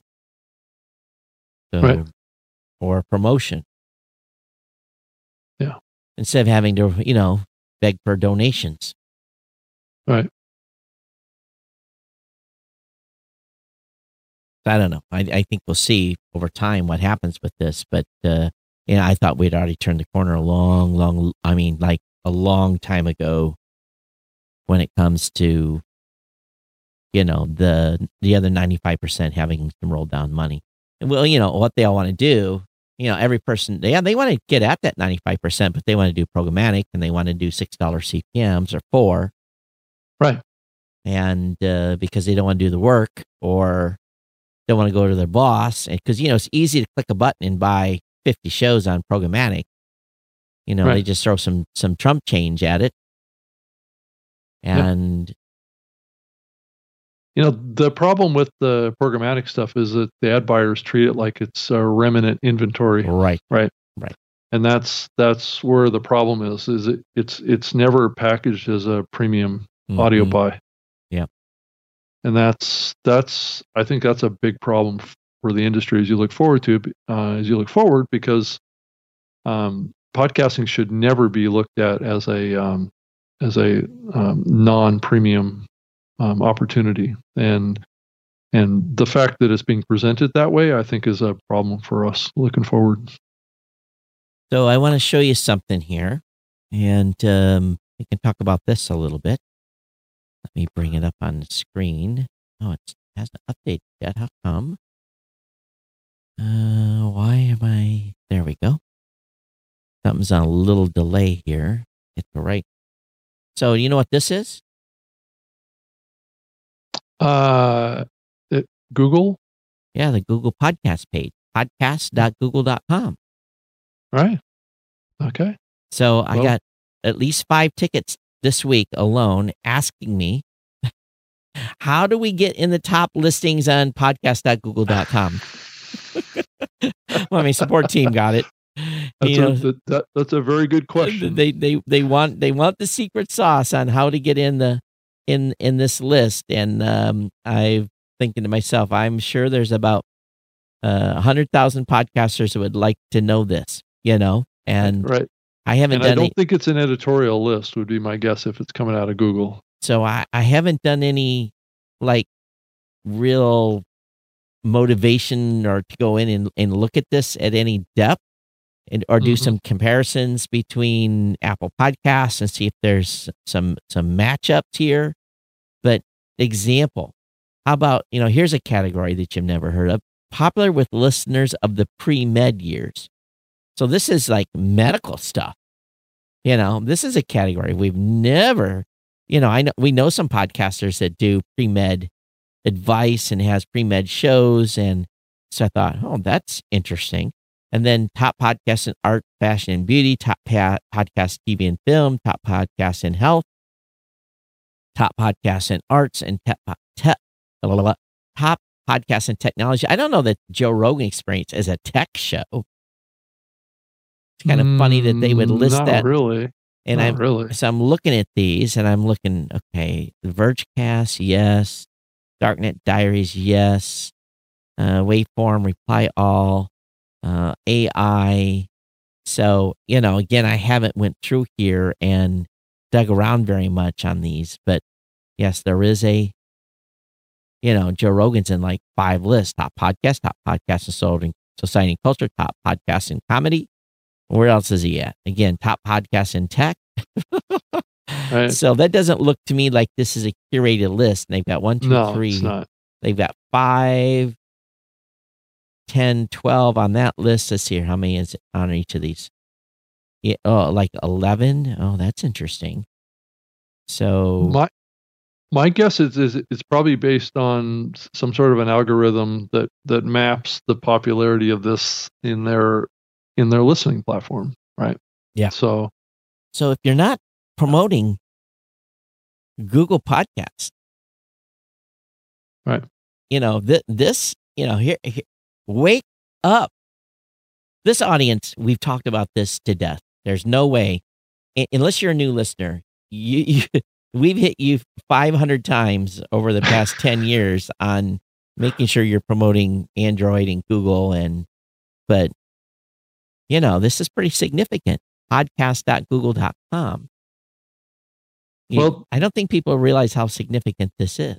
so, Right. or a promotion Yeah. instead of having to you know beg for donations Right. I don't know. I, I think we'll see over time what happens with this. But uh, you know, I thought we'd already turned the corner a long, long. I mean, like a long time ago when it comes to you know the the other 95% having some roll down money and well you know what they all want to do you know every person they they want to get at that 95% but they want to do programmatic and they want to do six dollar cpms or four right and uh, because they don't want to do the work or don't want to go to their boss because you know it's easy to click a button and buy 50 shows on programmatic you know Right. they just throw some some trump change at it Yep. and You know, the problem with the programmatic stuff is that the ad buyers treat it like it's a remnant inventory, right Right. Right and that's that's where the problem is. Is it, it's it's never packaged as a premium audio Mhm. buy. Yeah. And that's that's I think that's a big problem for the industry as you look forward to uh, as you look forward because um, podcasting should never be looked at as a um, as a um, non-premium um, opportunity and and the fact that it's being presented that way I think is a problem for us looking forward. So I want to show you something here, and um, we can talk about this a little bit. Let me bring it up on the screen. Oh, it hasn't updated yet. How come? Uh, why am I? There we go. Something's on a little delay here. Get the right. So you know what this is? Uh, Google, Yeah, the Google Podcast page, podcast.google.com. right? Okay. So I got at least five tickets this week alone asking me, how do we get in the top listings on podcast.google.com? well, my support team got it. [laughs] That's, You a, know, that, that, that's a very good question. they, they, they want, they want the secret sauce on how to get in the, in, in this list. And, um, I'm thinking to myself, I'm sure there's about uh, a hundred thousand podcasters who would like to know this, you know, and right. I haven't And I don't it. think it's an editorial list, would be my guess if it's coming out of Google. so I, I haven't done any like real motivation or to go in and, and look at this at any depth and, or do Mhm. some comparisons between Apple Podcasts and see if there's some some matchups here. But example, how about you know here's a category that you've never heard of: popular with listeners of the pre med years. So this is like medical stuff. You know, this is a category we've never you know, I know we know some podcasters that do pre med advice and has pre med shows, and so I thought, oh, that's interesting. And then top podcasts in art, fashion, and beauty, top pa- podcast TV and film, top podcasts in health, top podcasts in arts, and te- te- blah, blah, blah, top podcasts in technology. I don't know that Joe Rogan Experience is a tech show. It's kind of funny that they would Mm, list Not that, really. and not I'm really. so I'm looking at these and I'm looking, okay, the Vergecast, yes. Darknet Diaries, yes. Uh, Waveform, Reply All, uh, AI. So, you know, again, I haven't went through here and dug around very much on these, but yes, there is a, you know, Joe Rogan's in like five lists, top podcast, top podcast in social- society and culture, top podcast in comedy. Where else is he at? Again, top podcast in tech. Right. So that doesn't look to me like this is a curated list. And they've got one, two, No, three. They've got five, 10, 12 on that list. Let's see here. How many is it on each of these? Yeah, oh, like 11. Oh, that's interesting. So, My my guess is, is it's probably based on some sort of an algorithm that that maps the popularity of this in their in their listening platform, right? Yeah. So so if you're not promoting Google Podcasts, Right. You know, th- this, you know, here, here, wake up. This audience, we've talked about this to death. There's no way, unless you're a new listener, you, you [laughs] we've hit you 500 times over the past [laughs] 10 years on making sure you're promoting Android and Google and, but, you know, this is pretty significant. Podcast.google.com. You- Well- I don't think people realize how significant this is.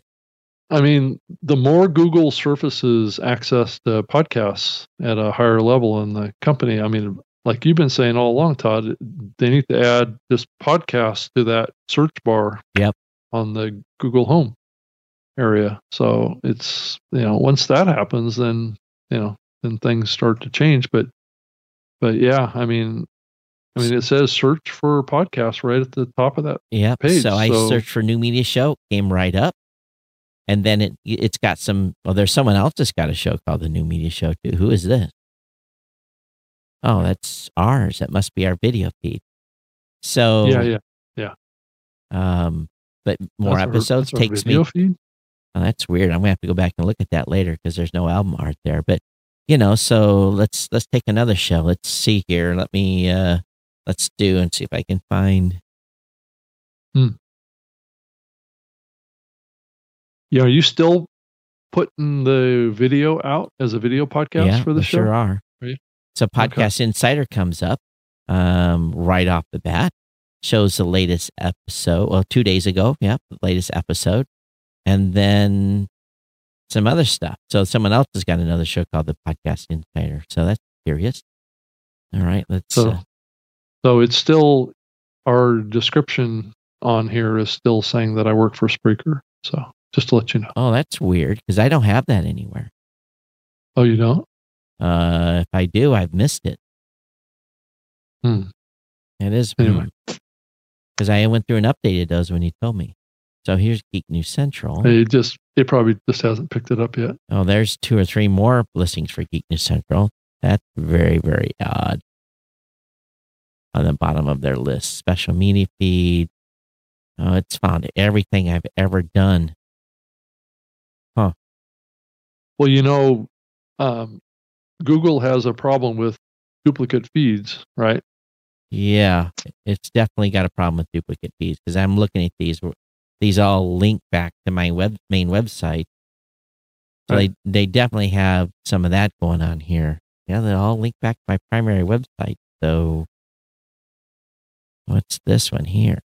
I mean, the more Google surfaces access to podcasts at a higher level in the company, I mean, like you've been saying all along, Todd, they need to add this podcast to that search bar. Yep. On the Google Home area. So it's you know once that happens, then you know then things start to change. But but yeah, I mean. I mean, it says search for podcast right at the top of that Yep. page. So I searched for new media show, came right up. And then it it's got some well, there's someone else that's got a show called the New Media Show too. Who is this? Oh, that's ours. That must be our video feed. So yeah, yeah. Yeah. Um but more That's episodes our takes me feed. Oh, that's weird. I'm gonna have to go back and look at that later because there's no album art there. But you know, so let's let's take another show. Let's see here. Let me uh let's do and see if I can find Yeah, are you still putting the video out as a video podcast yeah, for the show? sure are. Are you? So Podcast Insider comes up um right off the bat, shows the latest episode. Well, two days ago, yeah, the latest episode. And then some other stuff. So someone else has got another show called the Podcast Insider. So that's curious. All right, let's So, uh, so it's still our description on here is still saying that I work for Spreaker. So just to let you know. Oh, that's weird because I don't have that anywhere. Oh, you don't? Uh, if I do, I've missed it. Hmm. It is Anyway. because I went through and updated those when you told me. So here's Geek News Central. It just it probably just hasn't picked it up yet. Oh, there's two or three more listings for Geek News Central. That's very, very odd. On the bottom of their list, special media feed. Oh, it's found everything I've ever done. Huh. Well, you know, um, Google has a problem with duplicate feeds, right? Yeah, it's definitely got a problem with duplicate feeds because I'm looking at these. These all link back to my web main website. So Right. they, they definitely have some of that going on here. Yeah, they all link back to my primary website. So what's this one here?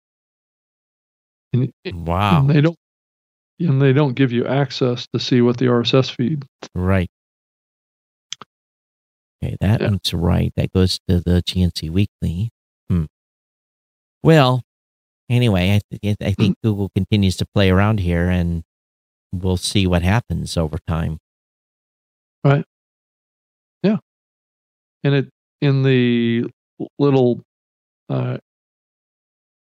And, Wow. and they don't and they don't give you access to see what the RSS feed. Right. Okay, that Yeah. one's right. That goes to the GNC Weekly. Hmm. Well, anyway, I, th- I think Google continues to play around here, and we'll see what happens over time. Right. Yeah. And it in the little uh,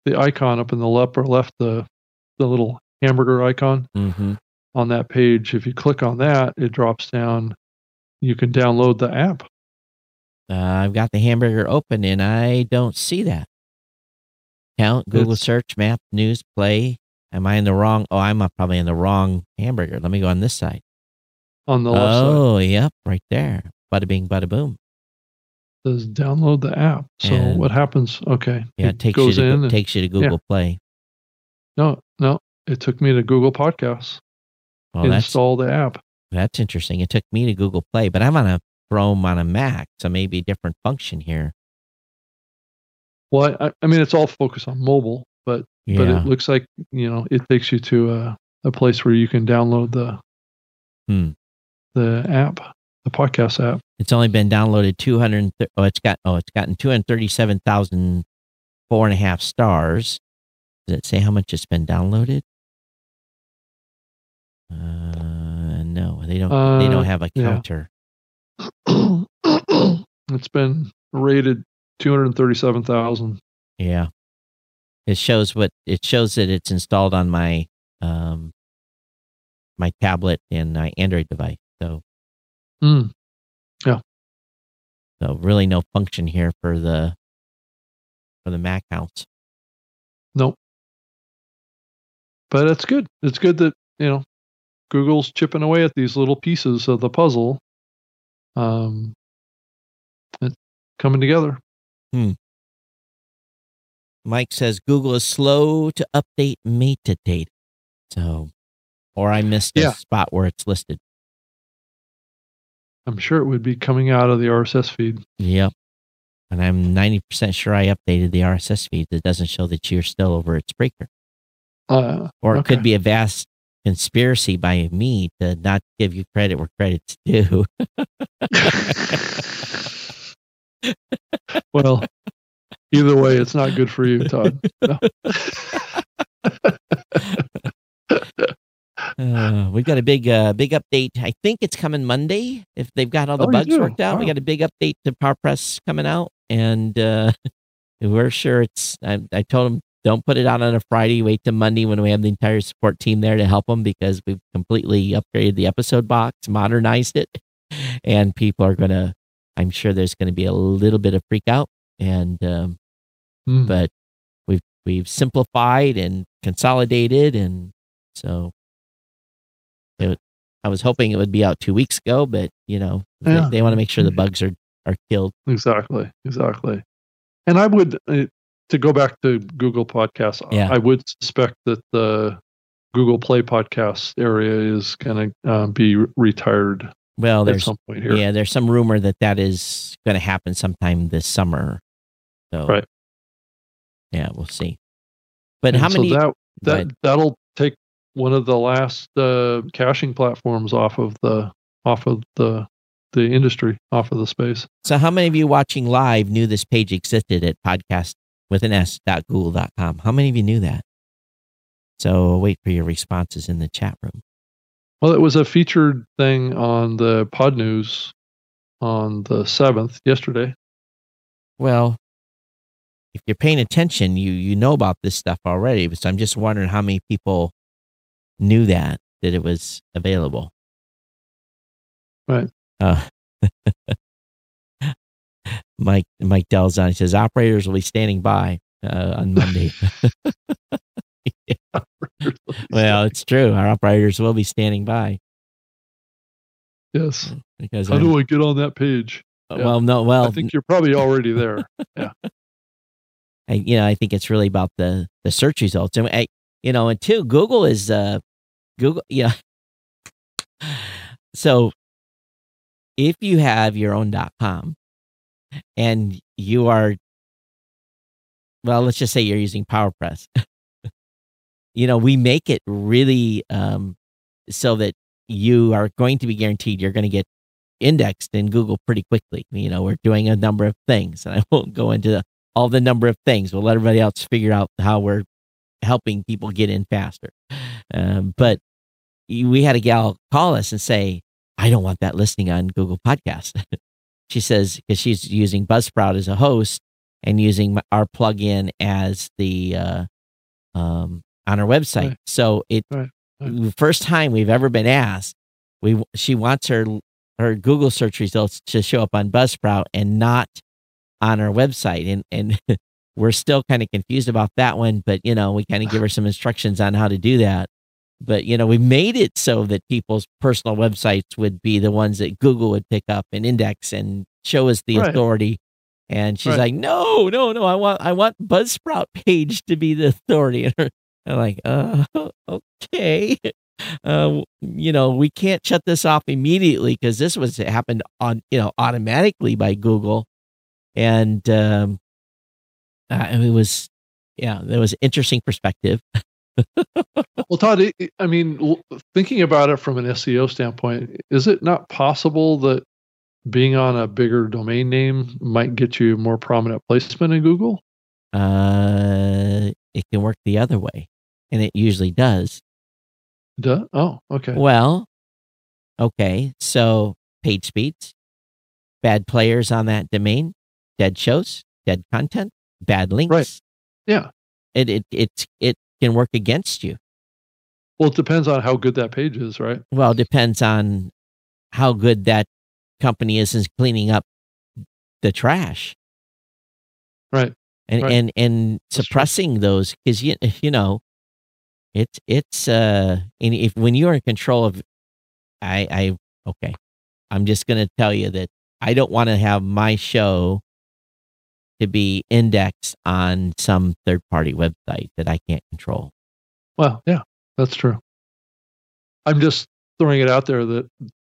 the icon up in the upper left, the the little hamburger icon Mm-hmm. on that page. If you click on that, it drops down. You can download the app. Uh, I've got the hamburger open, and I don't see that. Count Google search map news play. Am I in the wrong? Oh, I'm probably in the wrong hamburger. Let me go on this side. On the left side, Oh, yep, right there. Bada bing, bada boom. it says download the app. So And- what happens? Okay, Yeah, it takes you to, in. And- takes you to Google Play. no, no, it took me to Google Podcasts. Well, install the app. That's interesting. It took me to Google Play, but I'm on a Chrome on a Mac, so maybe a different function here. Well, I, I mean, it's all focused on mobile, but Yeah. but it looks like you know it takes you to a, a place where you can download the Hmm. the app, the podcast app. it's only been downloaded 200. Oh, it's got oh, it's gotten 237,000 four and a half stars. Does it say how much it's been downloaded? Uh, no, they don't. they Uh, don't have a yeah. counter. [clears throat] it's been rated two hundred thirty-seven thousand. Yeah, it shows what it shows that it's installed on my um my tablet and my Android device. So Mm. So really no function here for the for the Mac house. Nope. But it's good. It's good that you know Google's chipping away at these little pieces of the puzzle. Um, it's coming together. Mike says Google is slow to update metadata. So or I missed a Yeah. spot where it's listed. I'm sure it would be coming out of the RSS feed. Yep. And I'm 90% sure I updated the RSS feed. It doesn't show that you're still over at Spreaker. Uh, Or it Okay. could be a vast conspiracy by me to not give you credit where credit's due. [laughs] [laughs] [laughs] well, either way, it's not good for you, Todd. No. [laughs] Uh, we've got a big, uh, big update. I think it's coming Monday. If they've got all the Oh, bugs worked out, we got a big update to PowerPress coming out, and uh, [laughs] we're sure it's. I, I told them don't put it out on a Friday. Wait till Monday when we have the entire support team there to help them because we've completely upgraded the episode box, modernized it, [laughs] and people are gonna. I'm sure there's going to be a little bit of freak out, and um, Hmm. but we've we've simplified and consolidated and so it, i was hoping it would be out two weeks ago but you know they- Yeah. they, want to make sure the bugs are are killed Exactly, exactly. And I would uh, to go back to Google Podcasts. Yeah. I would suspect that the Google Play podcast area is going to um, be retired well there's some point here. yeah there's some rumor that that is going to happen sometime this summer so Right. yeah we'll see but And how so many that that that'll take one of the last uh, caching platforms off of the off of the the industry, off of the space. so how many of you watching live knew this page existed at podcast with an s dot google dot com how many of you knew that so wait for your responses in the chat room Well, it was a featured thing on the Pod News on the seventh yesterday. Well, if you're paying attention, you you know about this stuff already. So I'm just wondering how many people knew that that it was available. Right. Uh, [laughs] Mike Mike Delzon he says operators will be standing by uh, on Monday. [laughs] well, it's true. Our operators will be standing by yes. because How I'm- do I get on that page? yeah. well, no, well, I think you're probably already there. [laughs] Yeah. I, you know, I think it's really about the the search results, and I, you know, and two, Google is uh, Google, [laughs] yeah. So, if you have your own .com, and you are, well, let's just say you're using PowerPress, [laughs] you know, we make it really um, so that you are going to be guaranteed you're going to get indexed in Google pretty quickly. You know, we're doing a number of things, and I [laughs] won't go into the all the number of things. We'll let everybody else figure out how we're helping people get in faster. Um, but we had a gal call us and say, I don't want that listing on Google Podcast. [laughs] she says, because she's using Buzzsprout as a host and using our plugin as the, uh, um, on our website. Right. So it, Right. the first time we've ever been asked, we, she wants her, her Google search results to show up on Buzzsprout and not on our website and and [laughs] we're still kind of confused about that one but you know we kind of give her some instructions on how to do that but you know we made it so that people's personal websites would be the ones that google would pick up and index and show us the Right. authority and she's Right. like no no no i want i want buzzsprout [laughs] page to be the authority [laughs] and i'm like uh [laughs] okay [laughs] uh you know we can't shut this off immediately because this was happened on you know automatically by google and um, uh, it was yeah, there was interesting perspective. [laughs] Well, Todd, I mean, thinking about it from an SEO standpoint, is it not possible that being on a bigger domain name might get you more prominent placement in Google? Uh, it can work the other way, and it usually does. Duh. Oh, okay. Well, okay, so page speeds, bad players on that domain, dead shows, dead content, bad links. Right. Yeah. It it it it can work against you. Well, it depends on how good that page is, right? Well, it depends on how good that company is in cleaning up the trash. Right. and Right. and and suppressing those because you you know it's it's uh and if when you're in control of i i okay i'm just gonna tell you that i don't want to have my show to be indexed on some third party website that i can't control Well, yeah, that's true. I'm just throwing it out there that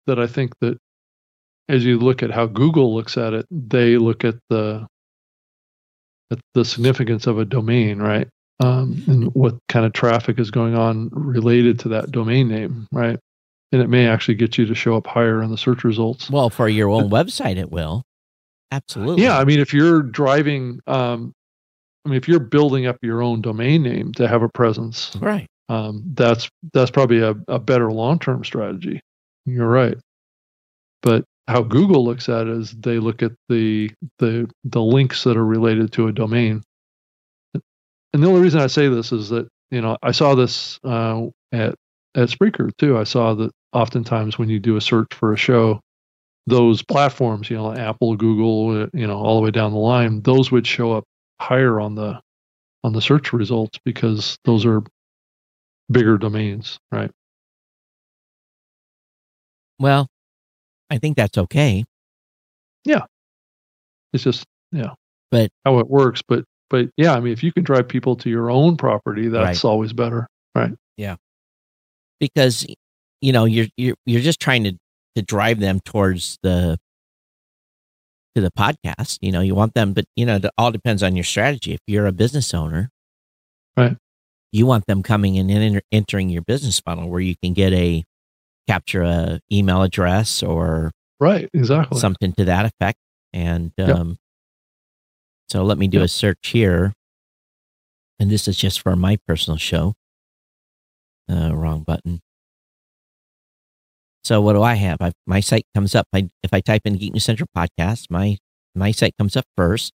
that I think that as you look at how Google looks at it, they look at the at the significance of a domain, right? Um, and what kind of traffic is going on related to that domain name, right? And it may actually get you to show up higher in the search results. Well, for your own website, it will. Absolutely. Yeah, I mean, if you're driving, um, I mean, if you're building up your own domain name to have a presence, right? Um, that's that's probably a, a better long term strategy. You're right. But how Google looks at it is they look at the the the links that are related to a domain. And the only reason I say this is that you know I saw this uh, at at Spreaker too. I saw that oftentimes when you do a search for a show, those platforms, you know, Apple, Google, uh, you know, all the way down the line, those would show up higher on the on the search results because those are bigger domains, right? Well, I think that's okay. Yeah. It's just, yeah. But how it works. But, but yeah, I mean, if you can drive people to your own property, that's right. always better. Right. Yeah. Because, you know, you're, you're, you're just trying to, to drive them towards the, to the podcast. You know, you want them, but you know, it all depends on your strategy. If you're a business owner, right, you want them coming in and entering your business funnel where you can get a capture a email address or right exactly something to that effect and um, yep. So let me do yep. a search here and this is just for my personal show uh, wrong button so what do i have I, my site comes up I, if i type in geek news central podcast my my site comes up first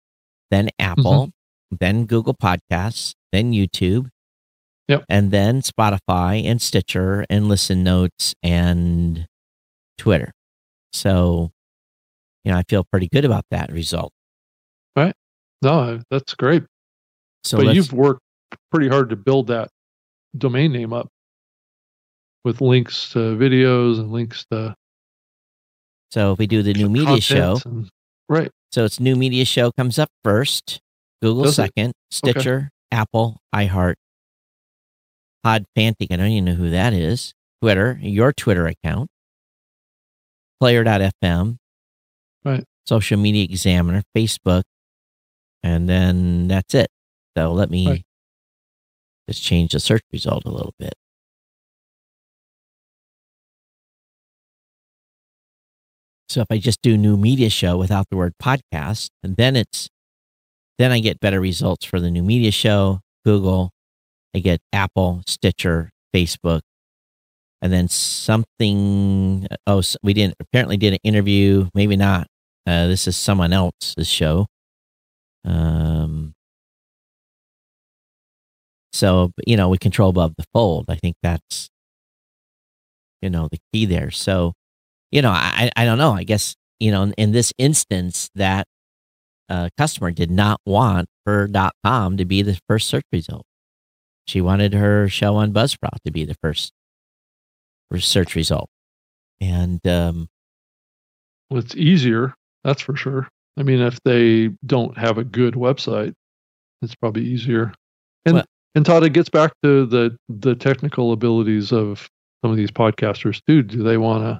then apple mm-hmm. then google podcasts then youtube Yep. And then Spotify and Stitcher and Listen Notes and Twitter. So, you know, I feel pretty good about that result. No, that's great. So but you've worked pretty hard to build that domain name up with links to videos and links to. So if we do the new media show, and, right. So it's new media show comes up first, Google Does second, it? Stitcher, okay. Apple, iHeart, Podfantic, I don't even know who that is. Twitter, your Twitter account, player.fm, right. social media examiner, Facebook, and then that's it. So let me right. just change the search result a little bit. So if I just do new media show without the word podcast, and then it's then I get better results for the new media show, Google, I get Apple, Stitcher, Facebook, and then something. Oh, we didn't apparently did an interview. Maybe not. Uh, this is someone else's show. Um. So you know we control above the fold. I think that's you know the key there. So you know I I don't know. I guess you know in, in this instance that uh, customer did not want her dot .com to be the first search result. She wanted her show on Buzzsprout to be the first search result. And um, well, it's easier, that's for sure. I mean, if they don't have a good website, it's probably easier. And well, and Todd, it gets back to the the technical abilities of some of these podcasters too. Do they want to?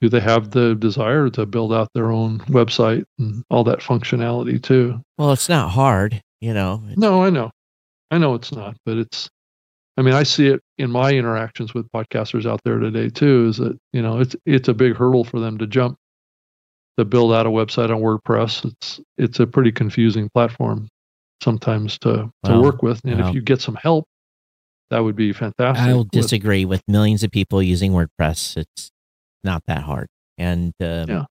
Do they have the desire to build out their own website and all that functionality too? Well, it's not hard, you know. No, I know. I know it's not, but it's. I mean, I see it in my interactions with podcasters out there today too. Is that you know it's it's a big hurdle for them to jump to build out a website on WordPress. It's it's a pretty confusing platform sometimes to to well, work with, and well, if you get some help, that would be fantastic. I'll disagree with millions of people using WordPress. It's not that hard, and um, yeah.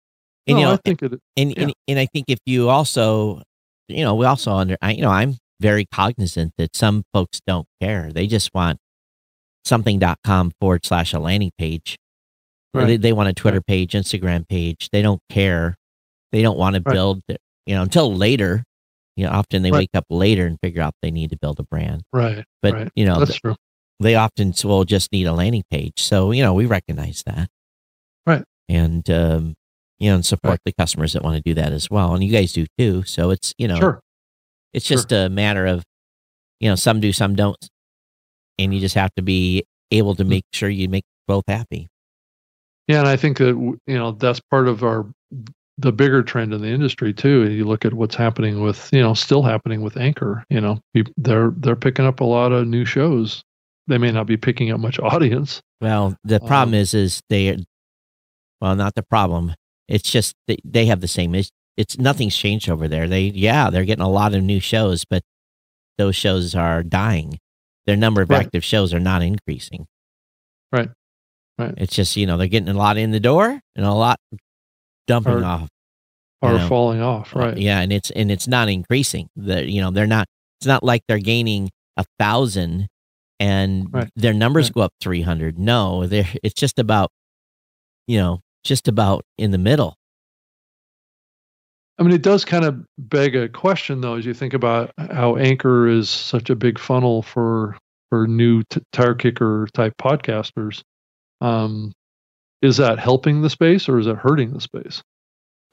And, no, you know, I think it, and, yeah. and and I think if you also, you know, we also under, I, you know, I'm very cognizant that some folks don't care. They just want something.com forward slash a landing page. Right. They, they want a Twitter right. page, Instagram page. They don't care. They don't want to right. build, you know, until later. You know, often they wake up later and figure out they need to build a brand. Right. But, you know, that's true. They often will just need a landing page. So, you know, we recognize that. Right. And, um, you know, and support the customers that want to do that as well. And you guys do too. So it's, you know, sure. It's just sure. a matter of, you know, some do, some don't. And you just have to be able to mm. make sure you make both happy. Yeah. And I think that, you know, that's part of our the bigger trend in the industry too. You look at what's happening with you know still happening with Anchor. You know, they're they're picking up a lot of new shows. They may not be picking up much [laughs] audience. Well, the problem um, is is they well not the problem. It's just they, they have the same. It's, it's nothing's changed over there. They yeah they're getting a lot of new shows, but those shows are dying. Their number of right. active shows are not increasing. Right. Right. It's just, you know, they're getting a lot in the door and a lot dumping or, off. Or know. falling off, uh, right. Yeah, and it's and it's not increasing. The you know, they're not it's not like they're gaining a thousand and right. their numbers right. go up three hundred. No, they're it's just about you know, just about in the middle. I mean, it does kind of beg a question, though, as you think about how Anchor is such a big funnel for for new t- tire kicker type podcasters. Um, is that helping the space or is it hurting the space?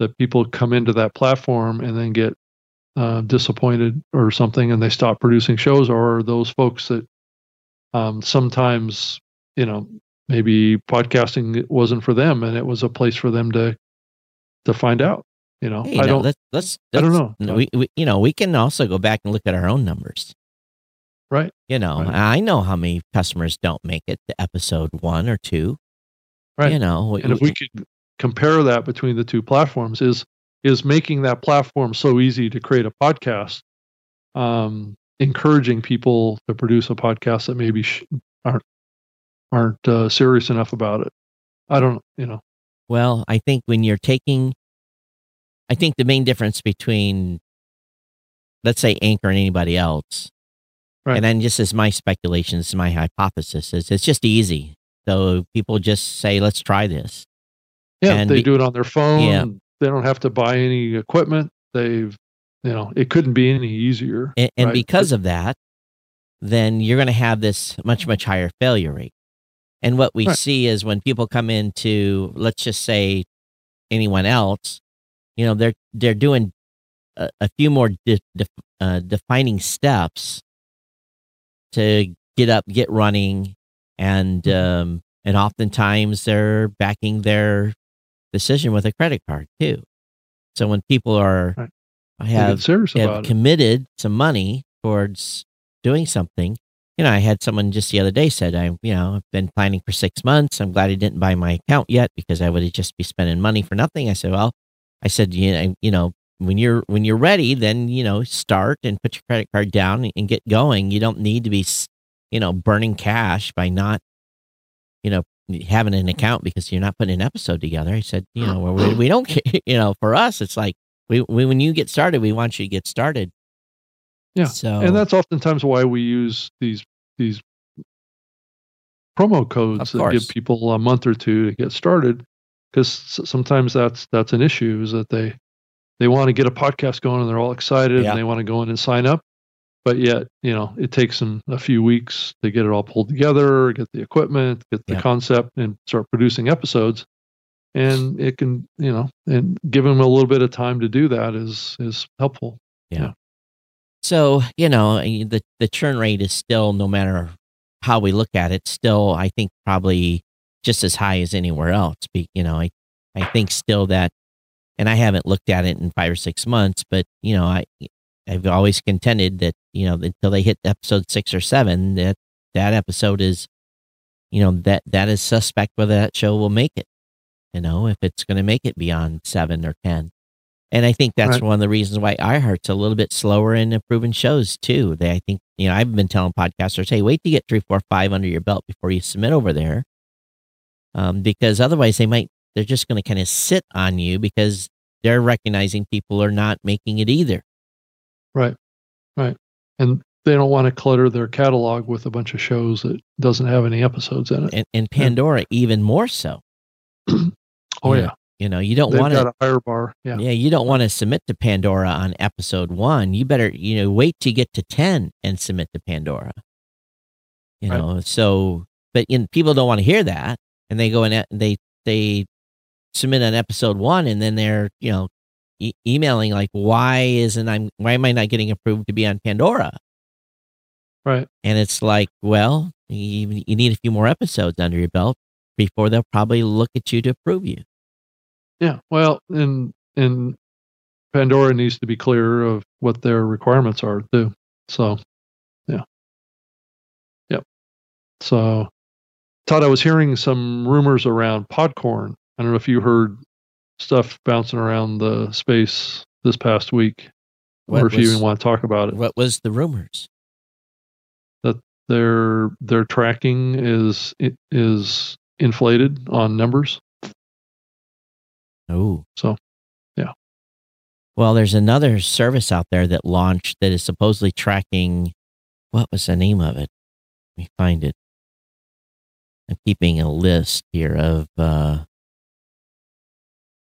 That people come into that platform and then get uh, disappointed or something, and they stop producing shows, or those folks that um, sometimes, you know, maybe podcasting wasn't for them, and it was a place for them to to find out. You know, hey, I don't. Let's, let's, I don't know. We, we, you know, we can also go back and look at our own numbers. Right. You know, right. I know how many customers don't make it to episode one or two. Right. You know, and if we could compare that between the two platforms, is is making that platform so easy to create a podcast, um, encouraging people to produce a podcast that maybe sh- aren't aren't uh, serious enough about it. I don't, you know. Well, I think when you're taking, I think the main difference between, let's say, Anchor and anybody else Right. And then just as my speculation, this is my hypothesis, is it's just easy. So people just say, let's try this. Yeah, and they be, do it on their phone. Yeah. They don't have to buy any equipment. They've, you know, it couldn't be any easier. And, and right? because but, of that, then you're going to have this much, much higher failure rate. And what we right. see is when people come into, let's just say, anyone else, you know, they're they're doing a, a few more de- de- uh, defining steps to get up, get running, and mm-hmm. um, and oftentimes they're backing their decision with a credit card too. So when people are right. have, have committed some money towards doing something, you know, I had someone just the other day said, I, you know, I've been planning for six months. I'm glad I didn't buy my account yet because I would have just be spending money for nothing. I said, well, I said, you know, you know, when you're when you're ready, then you know start and put your credit card down and get going. You don't need to be you know burning cash by not you know having an account because you're not putting an episode together. I said, you know, we, we don't, [laughs] you know, for us, it's like we, we, when you get started, we want you to get started. Yeah. So, and that's oftentimes why we use these, these promo codes that give people a month or two to get started. Cause sometimes that's, that's an issue is that they, they want to get a podcast going and they're all excited yeah. and they want to go in and sign up. But yet, you know, it takes them a few weeks to get it all pulled together, get the equipment, get the yeah. concept, and start producing episodes. And it can, you know, and give them a little bit of time to do that is is helpful. Yeah. yeah. So you know, the the churn rate is still, no matter how we look at it, still I think probably just as high as anywhere else. You know, I I think still that and I haven't looked at it in five or six months, but you know, I I've always contended that you know until they hit episode six or seven, that that episode is, you know, that that is suspect whether that show will make it. You know, if it's going to make it beyond seven or ten. And I think that's right. one of the reasons why iHeart's a little bit slower in improving shows too. They, I think, you know, I've been telling podcasters, hey, wait to get three, four, five under your belt before you submit over there, um, because otherwise they might they're just going to kind of sit on you because they're recognizing people are not making it either. Right. Right. And they don't want to clutter their catalog with a bunch of shows that doesn't have any episodes in it. And, and Pandora yeah. even more so. [clears throat] oh yeah. Know, you know, you don't want to a higher bar. Yeah. Yeah, you don't want to submit to Pandora on episode 1. You better, you know, wait to get to 10 and submit to Pandora. You right. know, so but in, people don't want to hear that and they go and they they submit on episode 1 and then they're, you know, e- emailing like, why isn't I'm why am I not getting approved to be on Pandora? Right. And it's like, well, you, you need a few more episodes under your belt before they'll probably look at you to approve you. Yeah. Well, and and Pandora needs to be clear of what their requirements are too. So, yeah, yep. So, Todd, I was hearing some rumors around Podcorn. I don't know if you heard stuff bouncing around the space this past week, what or if was, you even want to talk about it. What was the rumors? That their their tracking is is inflated on numbers. Oh, so yeah. Well, there's another service out there that launched that is supposedly tracking. What was the name of it? Let me find it. I'm keeping a list here of. Uh,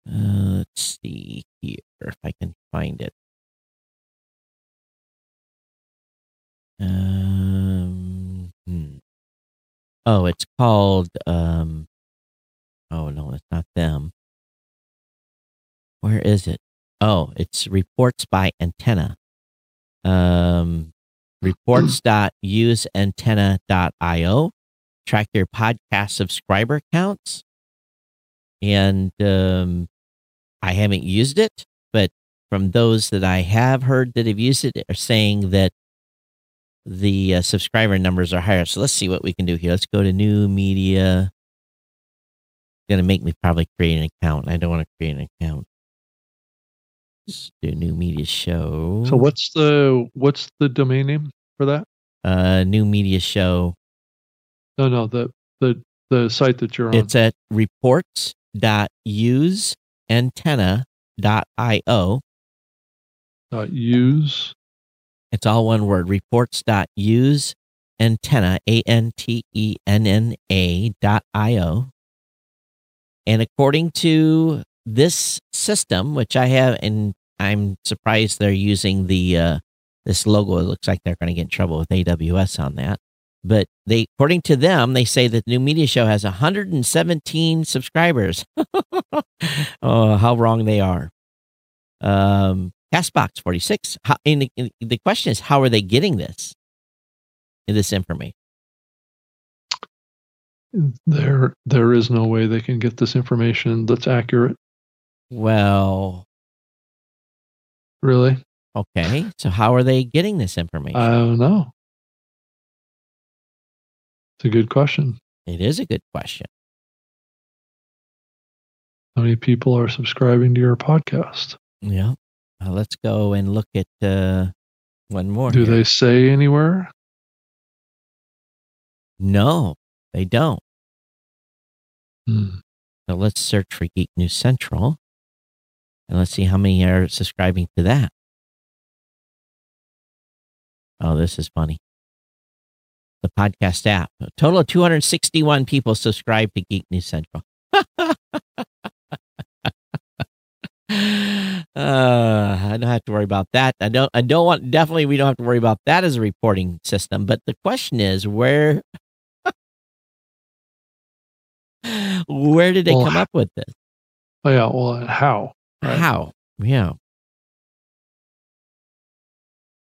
uh, let's see here if I can find it. Um, hmm. Oh, it's called. Um, oh no, it's not them. Where is it? Oh, it's reports by antenna. Um, reports.useantenna.io. [clears throat] Track your podcast subscriber counts. And um, I haven't used it, but from those that I have heard that have used it are saying that the uh, subscriber numbers are higher. So let's see what we can do here. Let's go to new media. Going to make me probably create an account. I don't want to create an account. Let's do new media show. So what's the what's the domain name for that? Uh, new media show. No, no, the the the site that you're on. It's at reports.useantenna.io. Dot use it's all one word reports.use antenna, A N T E N N A dot I O. And according to this system, which I have, and I'm surprised they're using the uh, this logo. It looks like they're going to get in trouble with AWS on that. But they, according to them, they say that the new media show has 117 subscribers. [laughs] oh, how wrong they are. Um, Castbox 46. How, and the, and the question is, how are they getting this? This information? There, there is no way they can get this information that's accurate. Well, really? Okay. So how are they getting this information? I don't know. It's a good question. It is a good question. How many people are subscribing to your podcast? Yeah. Uh, let's go and look at uh, one more. Do here. they say anywhere? No, they don't. Hmm. So let's search for Geek News Central and let's see how many are subscribing to that. Oh, this is funny. The podcast app. A total of 261 people subscribe to Geek News Central. Uh, [laughs] I don't have to worry about that. I don't. I don't want. Definitely, we don't have to worry about that as a reporting system. But the question is, where, [laughs] where did they well, come up with this? Oh yeah. Well, how? Right? How? Yeah.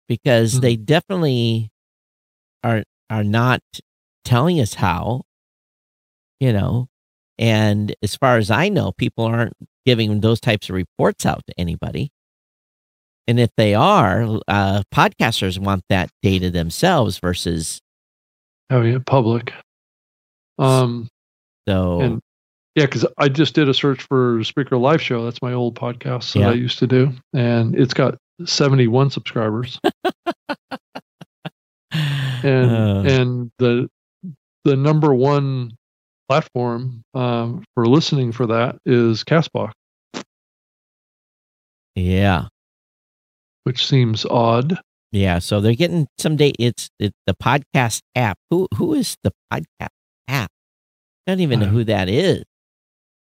Because mm-hmm. they definitely are are not telling us how. You know, and as far as I know, people aren't giving those types of reports out to anybody. And if they are, uh, podcasters want that data themselves versus. Oh yeah, public. Um. So. And yeah, because I just did a search for Spreaker Live Show. That's my old podcast that yeah. I used to do, and it's got seventy-one subscribers. [laughs] and uh. and the the number one platform um, for listening for that is Castbox. Yeah. Which seems odd. Yeah, so they're getting some day. It's, the podcast app. Who who is the podcast app? I don't even know who that is.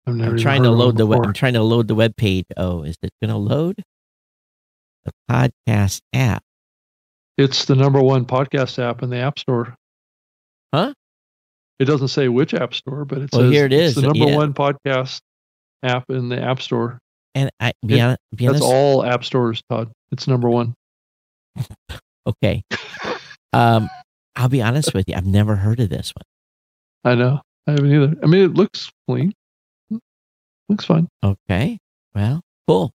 I'm trying to load the web. I'm trying to load the web page. Oh, is it going to load? The podcast app. It's the number one podcast app in the App Store. Huh? It doesn't say which app store, but it well, says here it is. the number yeah. one podcast app in the App Store. And I be, it, be honest, that's all app stores, Todd. It's number one. [laughs] okay. um, I'll be honest with you. I've never heard of this one. I know. I haven't either. I mean, it looks clean. Looks fine. Okay. Well, cool.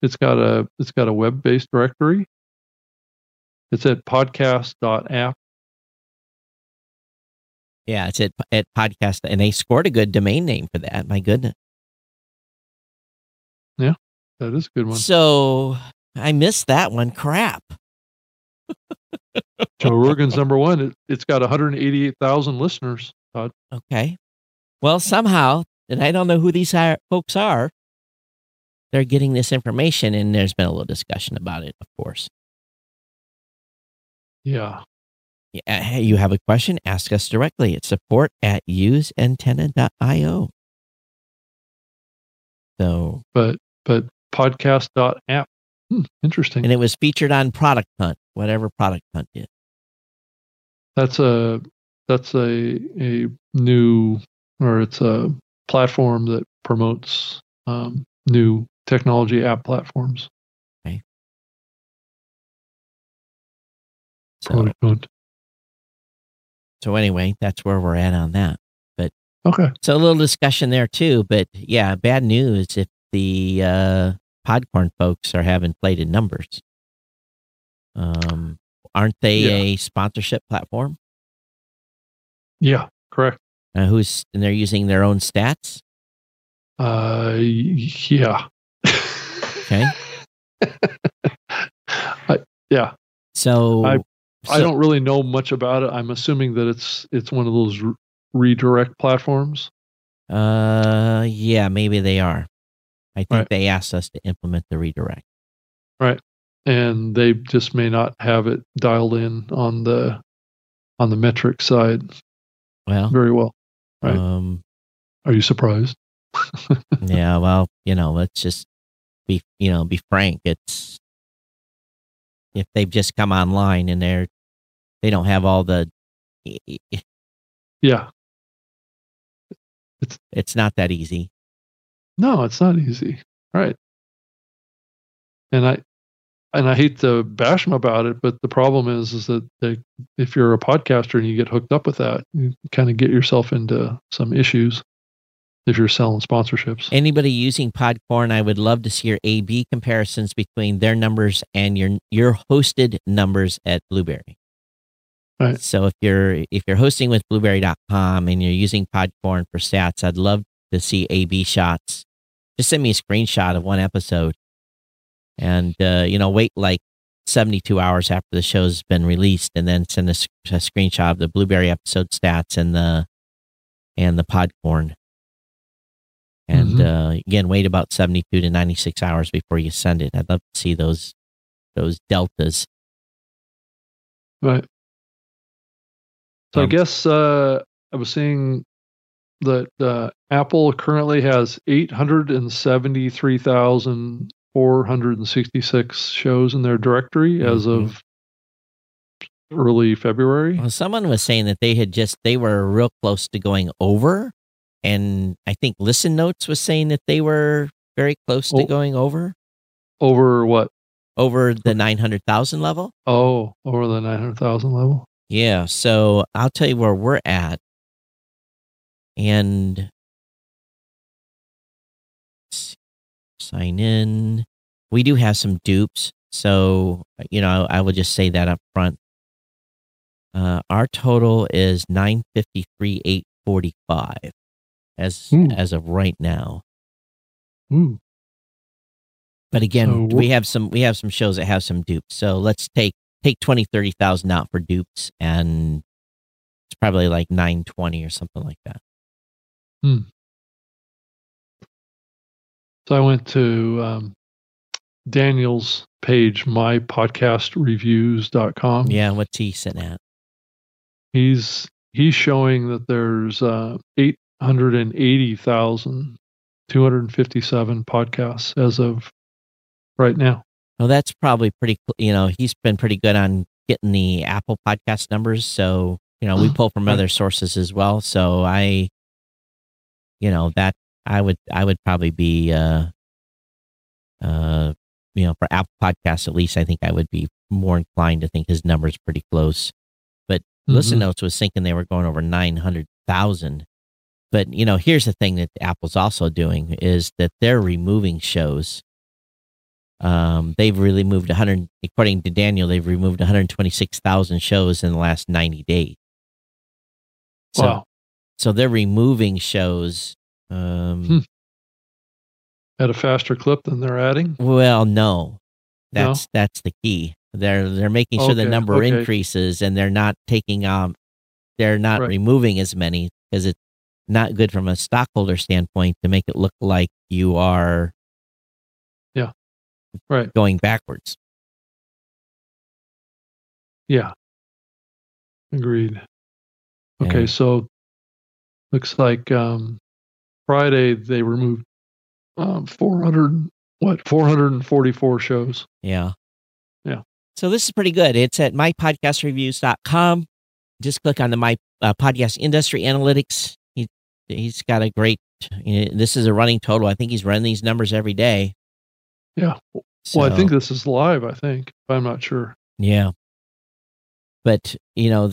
it's got a it's got a web based directory. It's at podcast.app. Yeah, it's at at podcast, and they scored a good domain name for that. My goodness. Yeah, that is a good one. So I missed that one. Crap. [laughs] Joe Rogan's number one. It, it's got 188,000 listeners. Todd. Okay. Well, somehow, and I don't know who these are, folks are, they're getting this information, and there's been a little discussion about it, of course. Yeah. Yeah, hey, you have a question? Ask us directly at support at useantenna.io. So, but but podcast.app. Hmm, interesting. and it was featured on Product Hunt, whatever Product Hunt is. That's a that's a a new or it's a platform that promotes um, new technology app platforms. So, Hunt. so anyway, that's where we're at on that. But okay. So a little discussion there too, but yeah, bad news if the uh, Podcorn folks are having plated numbers. Um, aren't they Yeah. a sponsorship platform? Yeah. Correct. Uh, who's and they're using their own stats? Uh. Yeah. Okay. [laughs] I, yeah. So I- I don't really know much about it. I'm assuming that it's it's one of those re- redirect platforms. Uh, yeah, maybe they are. I think Right. they asked us to implement the redirect. Right, and they just may not have it dialed in on the on the metric side Well, very well. Right. um, Are you surprised? [laughs] yeah, well, you know, let's just be, you know, be frank. It's if they've just come online and they're they don't have all the, Yeah. it's it's not that easy. No, it's not easy. Right. And I and I hate to bash them about it, but the problem is is that they, if you're a podcaster and you get hooked up with that, you kind of get yourself into some issues if you're selling sponsorships. Anybody using Podcorn, I would love to see your A/B comparisons between their numbers and your your hosted numbers at Blubrry. Right. So if you're if you're hosting with Blubrry.com and you're using Podcorn for stats, I'd love to see A/B shots. Just send me a screenshot of one episode, and uh, you know, wait like 72 hours after the show's been released, and then send a screenshot of the Blubrry episode stats and the and the Podcorn. And Mhm. uh, again, wait about 72 to 96 hours before you send it. I'd love to see those those deltas. Right. So I Um, guess uh, I was seeing that uh, Apple currently has 873,466 shows in their directory as Mhm. of early February. Well, someone was saying that they had just they were real close to going over, and I think Listen Notes was saying that they were very close to Oh. going over Over what? over the nine hundred thousand level. Oh, over the 900,000 level. Yeah, so I'll tell you where we're at, and sign in. We do have some dupes, so you know I will just say that up front. Uh, our total is nine fifty three eight forty five, as Ooh. as of right now. Ooh. But again, So we have some we have some shows that have some dupes. So let's take take 20, 30,000 out for dupes and it's probably like 920 or something like that. So I went to um, Daniel's page, mypodcastreviews.com. Yeah, what's he sitting at? He's he's showing that there's uh, 880,257 podcasts as of right now. Well, that's probably pretty, you know, he's been pretty good on getting the Apple podcast numbers. So, you know, we [gasps] pull from other sources as well. So I, you know, that I would, I would probably be, uh, uh, you know, for Apple podcasts, at least I think I would be more inclined to think his number's pretty close. But Listen Mhm. Notes was thinking they were going over 900,000. But, you know, here's the thing that Apple's also doing is that they're removing shows Um, they've really moved 100, according to Daniel, they've removed 126,000 shows in the last 90 days. So, wow. So they're removing shows. Um, Hmm. At a faster clip than they're adding. Well, no, that's that's the key. They're they're making sure the number okay. increases, and they're not taking um, they're not Right. removing as many because it's not good from a stockholder standpoint to make it look like you are yeah, Right. going backwards. Yeah. Agreed. Okay, so looks like um, Friday they removed um, 400 what 444 shows. Yeah. Yeah. So this is pretty good. It's at mypodcastreviews.com. Just click on the My uh, Podcast Industry Analytics. He, he's got a great, you know, this is a running total. I think he's running these numbers every day. Yeah. Well, I think this is live, I think. But I'm not sure. Yeah. But, you know,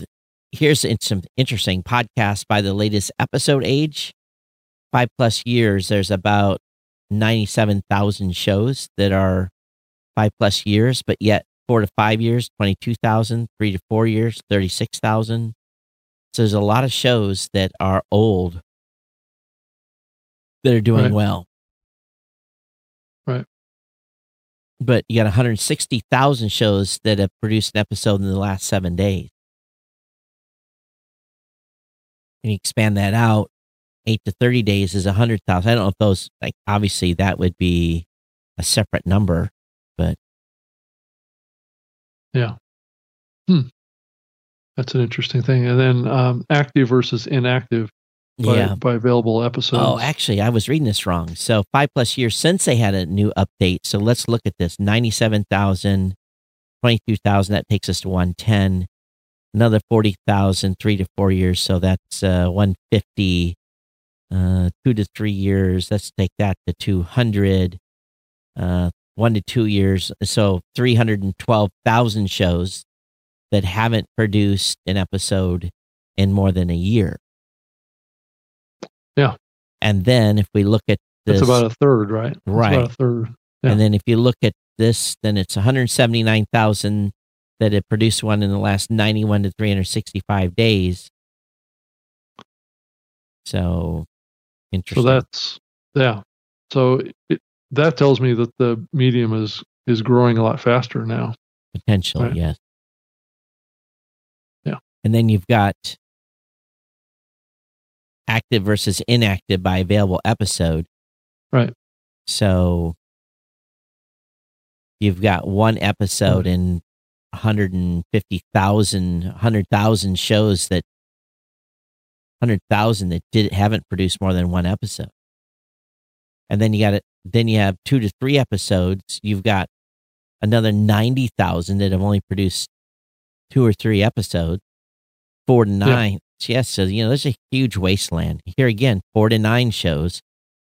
here's some interesting podcast by the latest episode age. Five plus years, there's about 97,000 shows that are five plus years, but yet four to five years, 22,000, three to four years, 36,000. So there's a lot of shows that are old that are doing Right. well. Right. But you got 160,000 shows that have produced an episode in the last seven days. And you expand that out, eight to 30 days is 100,000. I don't know if those, like, obviously that would be a separate number, but Yeah. Hmm. That's an interesting thing. And then um, active versus inactive by, yeah. by available episodes. Oh, actually, I was reading this wrong. So five plus years since they had a new update. So let's look at this 97,000, 22,000. That takes us to 110. Another 40,000, three to four years. So that's uh, 150. Uh, two to three years. Let's take that to 200. Uh, one to two years. So 312,000 shows that haven't produced an episode in more than a year. Yeah. And then if we look at this, That's about a third, right? That's Right. About a third. yeah. and then if you look at this, then it's 179,000 that have produced one in the last 91 to 365 days. So interesting. So that's yeah. So it, that tells me that the medium is is growing a lot faster now. Potentially, Right. yes. Yeah. And then you've got active versus inactive by available episode. Right. So you've got one episode Hmm. and 150,000, 100,000 shows that 100,000 that did haven't produced more than one episode. And then you got it then you have 2 to 3 episodes, you've got another 90,000 that have only produced 2 or 3 episodes. 4 to 9. Yes, so you know, there's a huge wasteland. Here again, 4 to 9 shows,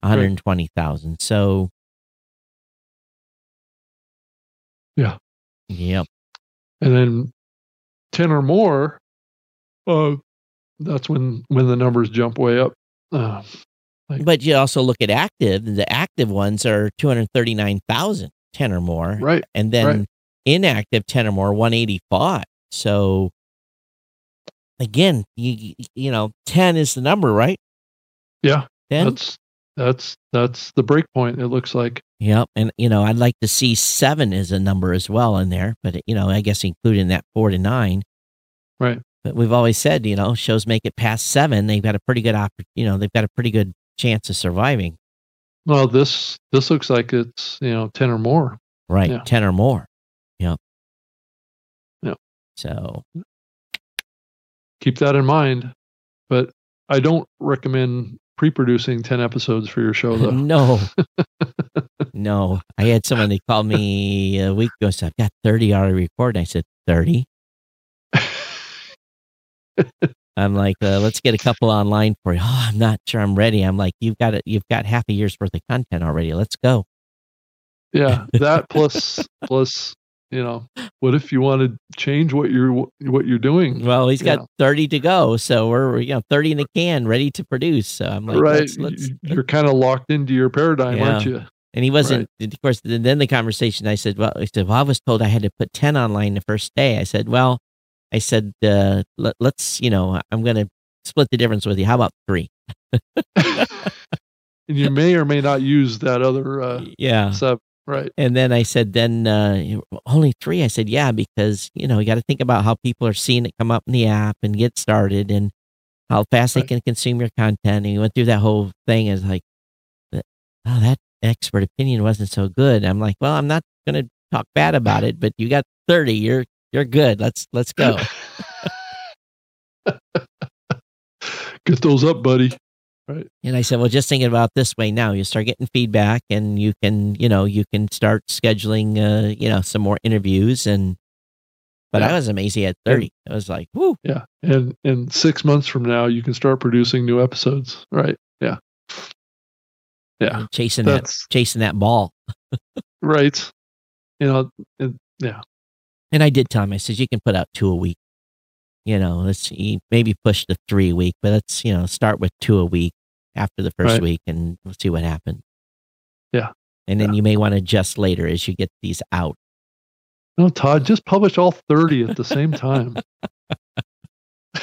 120,000. So Yeah. Yep. And then ten or more, uh, that's when when the numbers jump way up. Uh, Like- But you also look at active, the active ones are 239,000, 10 or more. right. And then right. inactive 10 or more, 185. So again, you you know, 10 is the number, right? Yeah. 10? That's that's that's the break point. It looks like. Yep. And you know, I'd like to see 7 as a number as well in there, but you know, I guess including that 4 to 9. Right. But we've always said, you know, shows make it past 7, they've got a pretty good opp- you know, they've got a pretty good chance of surviving. Well, this this looks like it's you know ten or more. Right. Yeah. 10 or more. Yep. Yep. So, Keep that in mind. But I don't recommend pre-producing ten episodes for your show, though. [laughs] no, [laughs] no. I had someone that called me a week ago. Said, "I've got thirty already recorded." I said, 30? [laughs] I'm like, uh, "Let's get a couple online for you." Oh, I'm not sure I'm ready. I'm like, "You've got it. You've got half a year's worth of content already. Let's go." yeah, that plus plus you know, what if you want to change what you're what you're doing? Well, he's got Yeah. 30 to go, so we're you know 30 in the can, ready to produce. So I'm like, right, let's, let's, You- you're kind of locked into your paradigm, aren't you? And he wasn't, of course, then then the conversation, I said, well, I said, well, I was told I had to put 10 online the first day. I said, well, I said, uh, let, let's, you know, I'm going to split the difference with you. How about three? [laughs] and you may or may not use that other uh, yeah. sub. Right. And then I said, then uh, only three. I said, yeah, because, you know, you got to think about how people are seeing it come up in the app and get started and how fast Right. they can consume your content. And he went through that whole thing as like, oh, that expert opinion wasn't so good. I'm like, well, I'm not going to talk bad about it, but you got 30. You're, you're good. Let's, let's go. [laughs] Get those up, buddy. And I said, well, just thinking about this way now, you start getting feedback and you can, you know, you can start scheduling, uh, you know, some more interviews. And, but I was amazing at 30. I was like, whoo, Yeah. And and six months from now, you can start producing new episodes. Right. Yeah. Yeah. chasing that, chasing that ball. right. You know, and, yeah. And I did tell him, I said, you can put out two a week. You know, let's see, maybe push to three a week, but let's, you know, start with two a week after the first Right. week and we'll see what happens. Yeah. And then Yeah. you may want to adjust later as you get these out. No, Todd, just publish all 30 at the same time. [laughs] [laughs]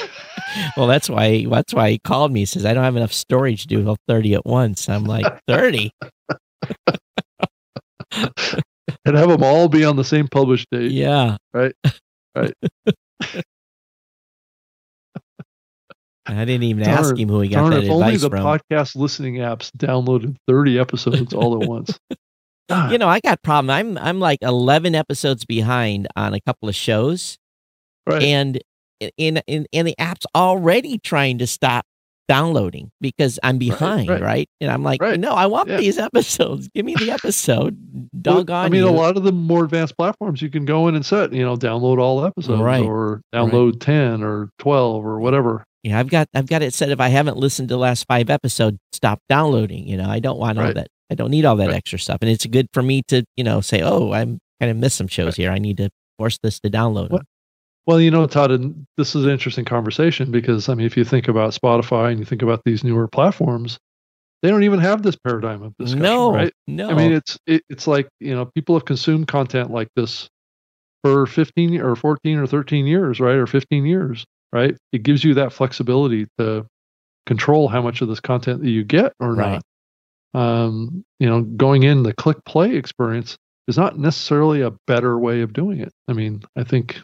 Well, that's why, that's why he called me. He says, I don't have enough storage to do all 30 at once. I'm like, 30? [laughs] and have them all be on the same published date. Yeah. Right. Right. I didn't even ask him who he got Darn, that if only the from. podcast listening apps downloaded 30 episodes all at once. [laughs] God, you know, I got problem. I'm I'm like 11 episodes behind on a couple of shows. right. and in in and the app's already trying to stop downloading because I'm behind, right? right. And I'm like, Right. no, I want Yeah. these [laughs] episodes. Give me the [laughs] episode. Well, Doggone I mean, you. a lot of the more advanced platforms you can go in and set, you know, download all episodes Right. or download 10 or 12 or whatever. yeah, I've got I've got it set. If I haven't listened to the last five episodes, stop downloading. You know, I don't want all that. I don't need all that Right. extra stuff. And it's good for me to you know say, oh, I'm kind of missed some shows here. I need to force this to download. What- Well, you know, Todd, and this is an interesting conversation because, I mean, if you think about Spotify and you think about these newer platforms, they don't even have this paradigm of discussion, no, right? no. I mean, it's it, it's like you know, people have consumed content like this for 15 or 14 or 13 years, right, or 15 years, right? It gives you that flexibility to control how much of this content that you get or Right. not. Um, you know, going in the click play experience is not necessarily a better way of doing it. I mean, I think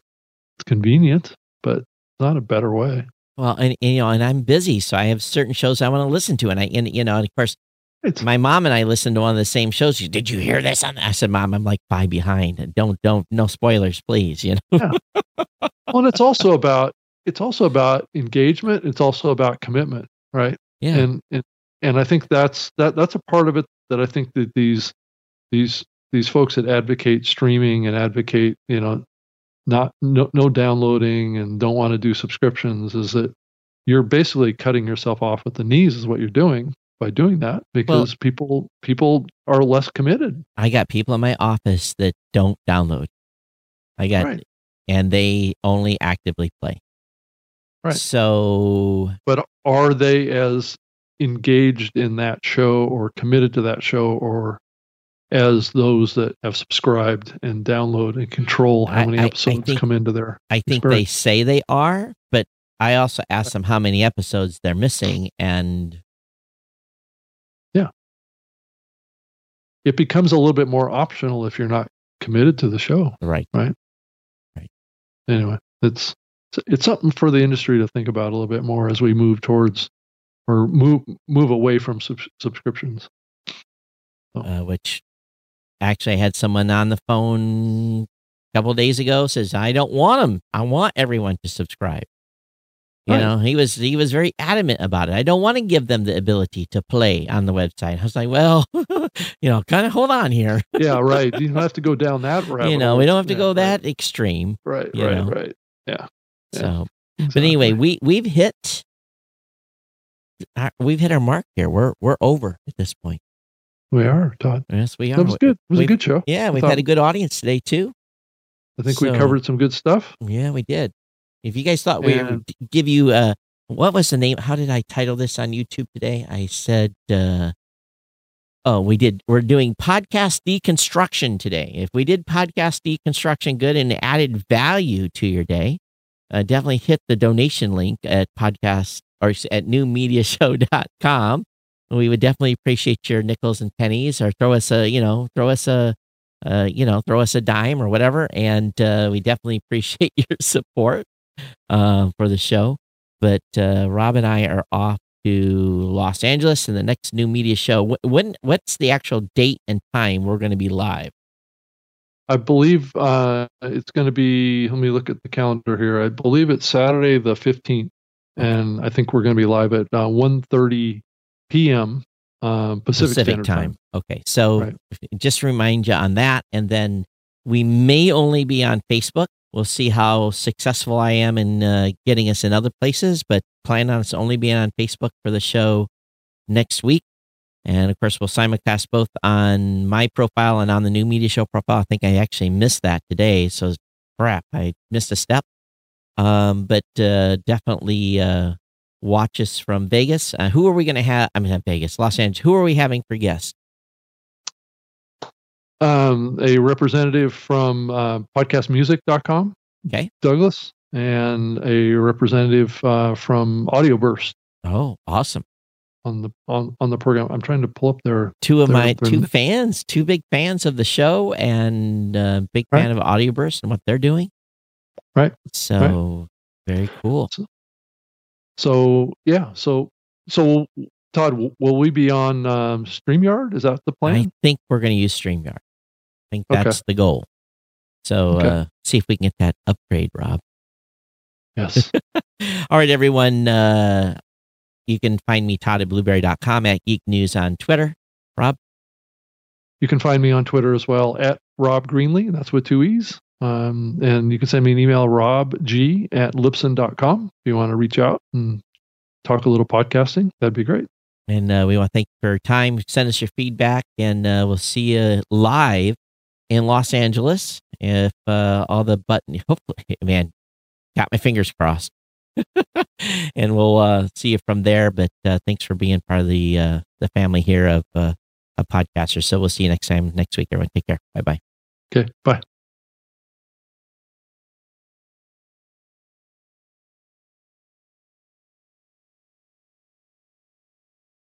it's convenient, but not a better way. well, and, and, you know, and I'm busy, so I have certain shows I want to listen to, and I and you know, and of course. It's my mom and I listened to one of the same shows. She, Did you hear this on? I said, Mom, I'm like five behind. Don't, don't, no spoilers, please. You know. well, and it's also about it's also about engagement. It's also about commitment, right? Yeah. and and and I think that's that that's a part of it that I think that these these these folks that advocate streaming and advocate you know not no, no downloading and don't want to do subscriptions is that you're basically cutting yourself off at the knees is what you're doing by doing that because people people are less committed I got people in my office that don't download. I got, Right. and they only actively play. Right. So but are they as engaged in that show or committed to that show or as those that have subscribed and download and control how I- many I- I episodes think- come into their I think they say they are, but I also ask them how many episodes they're missing, and yeah, it becomes a little bit more optional if you're not committed to the show right. Right. Anyway it's it's something for the industry to think about a little bit more as we move towards or move move away from sub- subscriptions uh, which actually I had someone on the phone a couple days ago says I don't want them. I want everyone to subscribe. You Right. know, he was he was very adamant about it. I don't want to give them the ability to play on the website. I was like, well, [laughs] you know, kind of hold on here. yeah right you don't have to go down that route [laughs] you know, we don't have to go that extreme. right right know. right Yeah. So, but anyway, we we've hit our, we've hit our mark here. We're we're over at this point. We are todd Yes, we are. that was good it was a we've- good show Yeah, we've had a good audience today too. I think we covered some good stuff. Yeah, we did. If you guys thought we would give you uh what was the name? How did I title this on YouTube today? I said uh Oh, we did. We're doing podcast deconstruction today. If we did podcast deconstruction good and added value to your day, uh, definitely hit the donation link at podcast or at newmediashow.com. We would definitely appreciate your nickels and pennies or throw us a, you know, throw us a, uh, you know, throw us a dime or whatever. And uh, we definitely [laughs] appreciate your support uh, for the show. But uh, Rob and I are off to Los Angeles in the next new media show. When what's the actual date and time we're going to be live? I believe uh, it's going to be. Let me look at the calendar here. I believe it's Saturday the fifteenth, and I think we're going to be live at uh, 1.30 p.m. Uh, Pacific, Pacific time. time. Okay, so right. just remind you on that, and then we may only be on Facebook. We'll see how successful I am in uh, getting us in other places, but plan on us only being on Facebook for the show next week. And of course, we'll simulcast both on my profile and on the new media show profile. I think I actually missed that today. So crap, I missed a step. Um, but uh, definitely uh, watch us from Vegas. Uh, who are we going to have? I mean, not Vegas, Los Angeles. Who are we having for guests? Um, a representative from uh, podcastmusic.com. Okay. Douglas. And a representative uh, from Audioburst. Oh, awesome on the on, on the program. I'm trying to pull up their two of their, my their, two fans, two big fans of the show, and uh, big right. fan of Audioburst and what they're doing. Right. So right. very cool. So, so, yeah, so so Todd, will we be on um, Streamyard? Is that the plan? I think we're going to use Streamyard. I think that's okay. the goal. So okay. uh, see if we can get that upgrade, Rob. Yes. [laughs] All right, everyone. Uh, you can find me, Todd at blubrry.com, at Geek News on Twitter. Rob? You can find me on Twitter as well, at Rob Greenlee. That's with two E's. Um, and you can send me an email, robg at libsyn.com, if you want to reach out and talk a little podcasting. That'd be great. And uh, we want to thank you for your time. Send us your feedback, and uh, we'll see you live in Los Angeles. If uh, all the button, [laughs] hopefully, man, got my fingers crossed. [laughs] and we'll uh, see you from there. But uh, thanks for being part of the uh, the family here of uh, of podcasters. So we'll see you next time next week. Everyone, take care. Bye bye. Okay. Bye.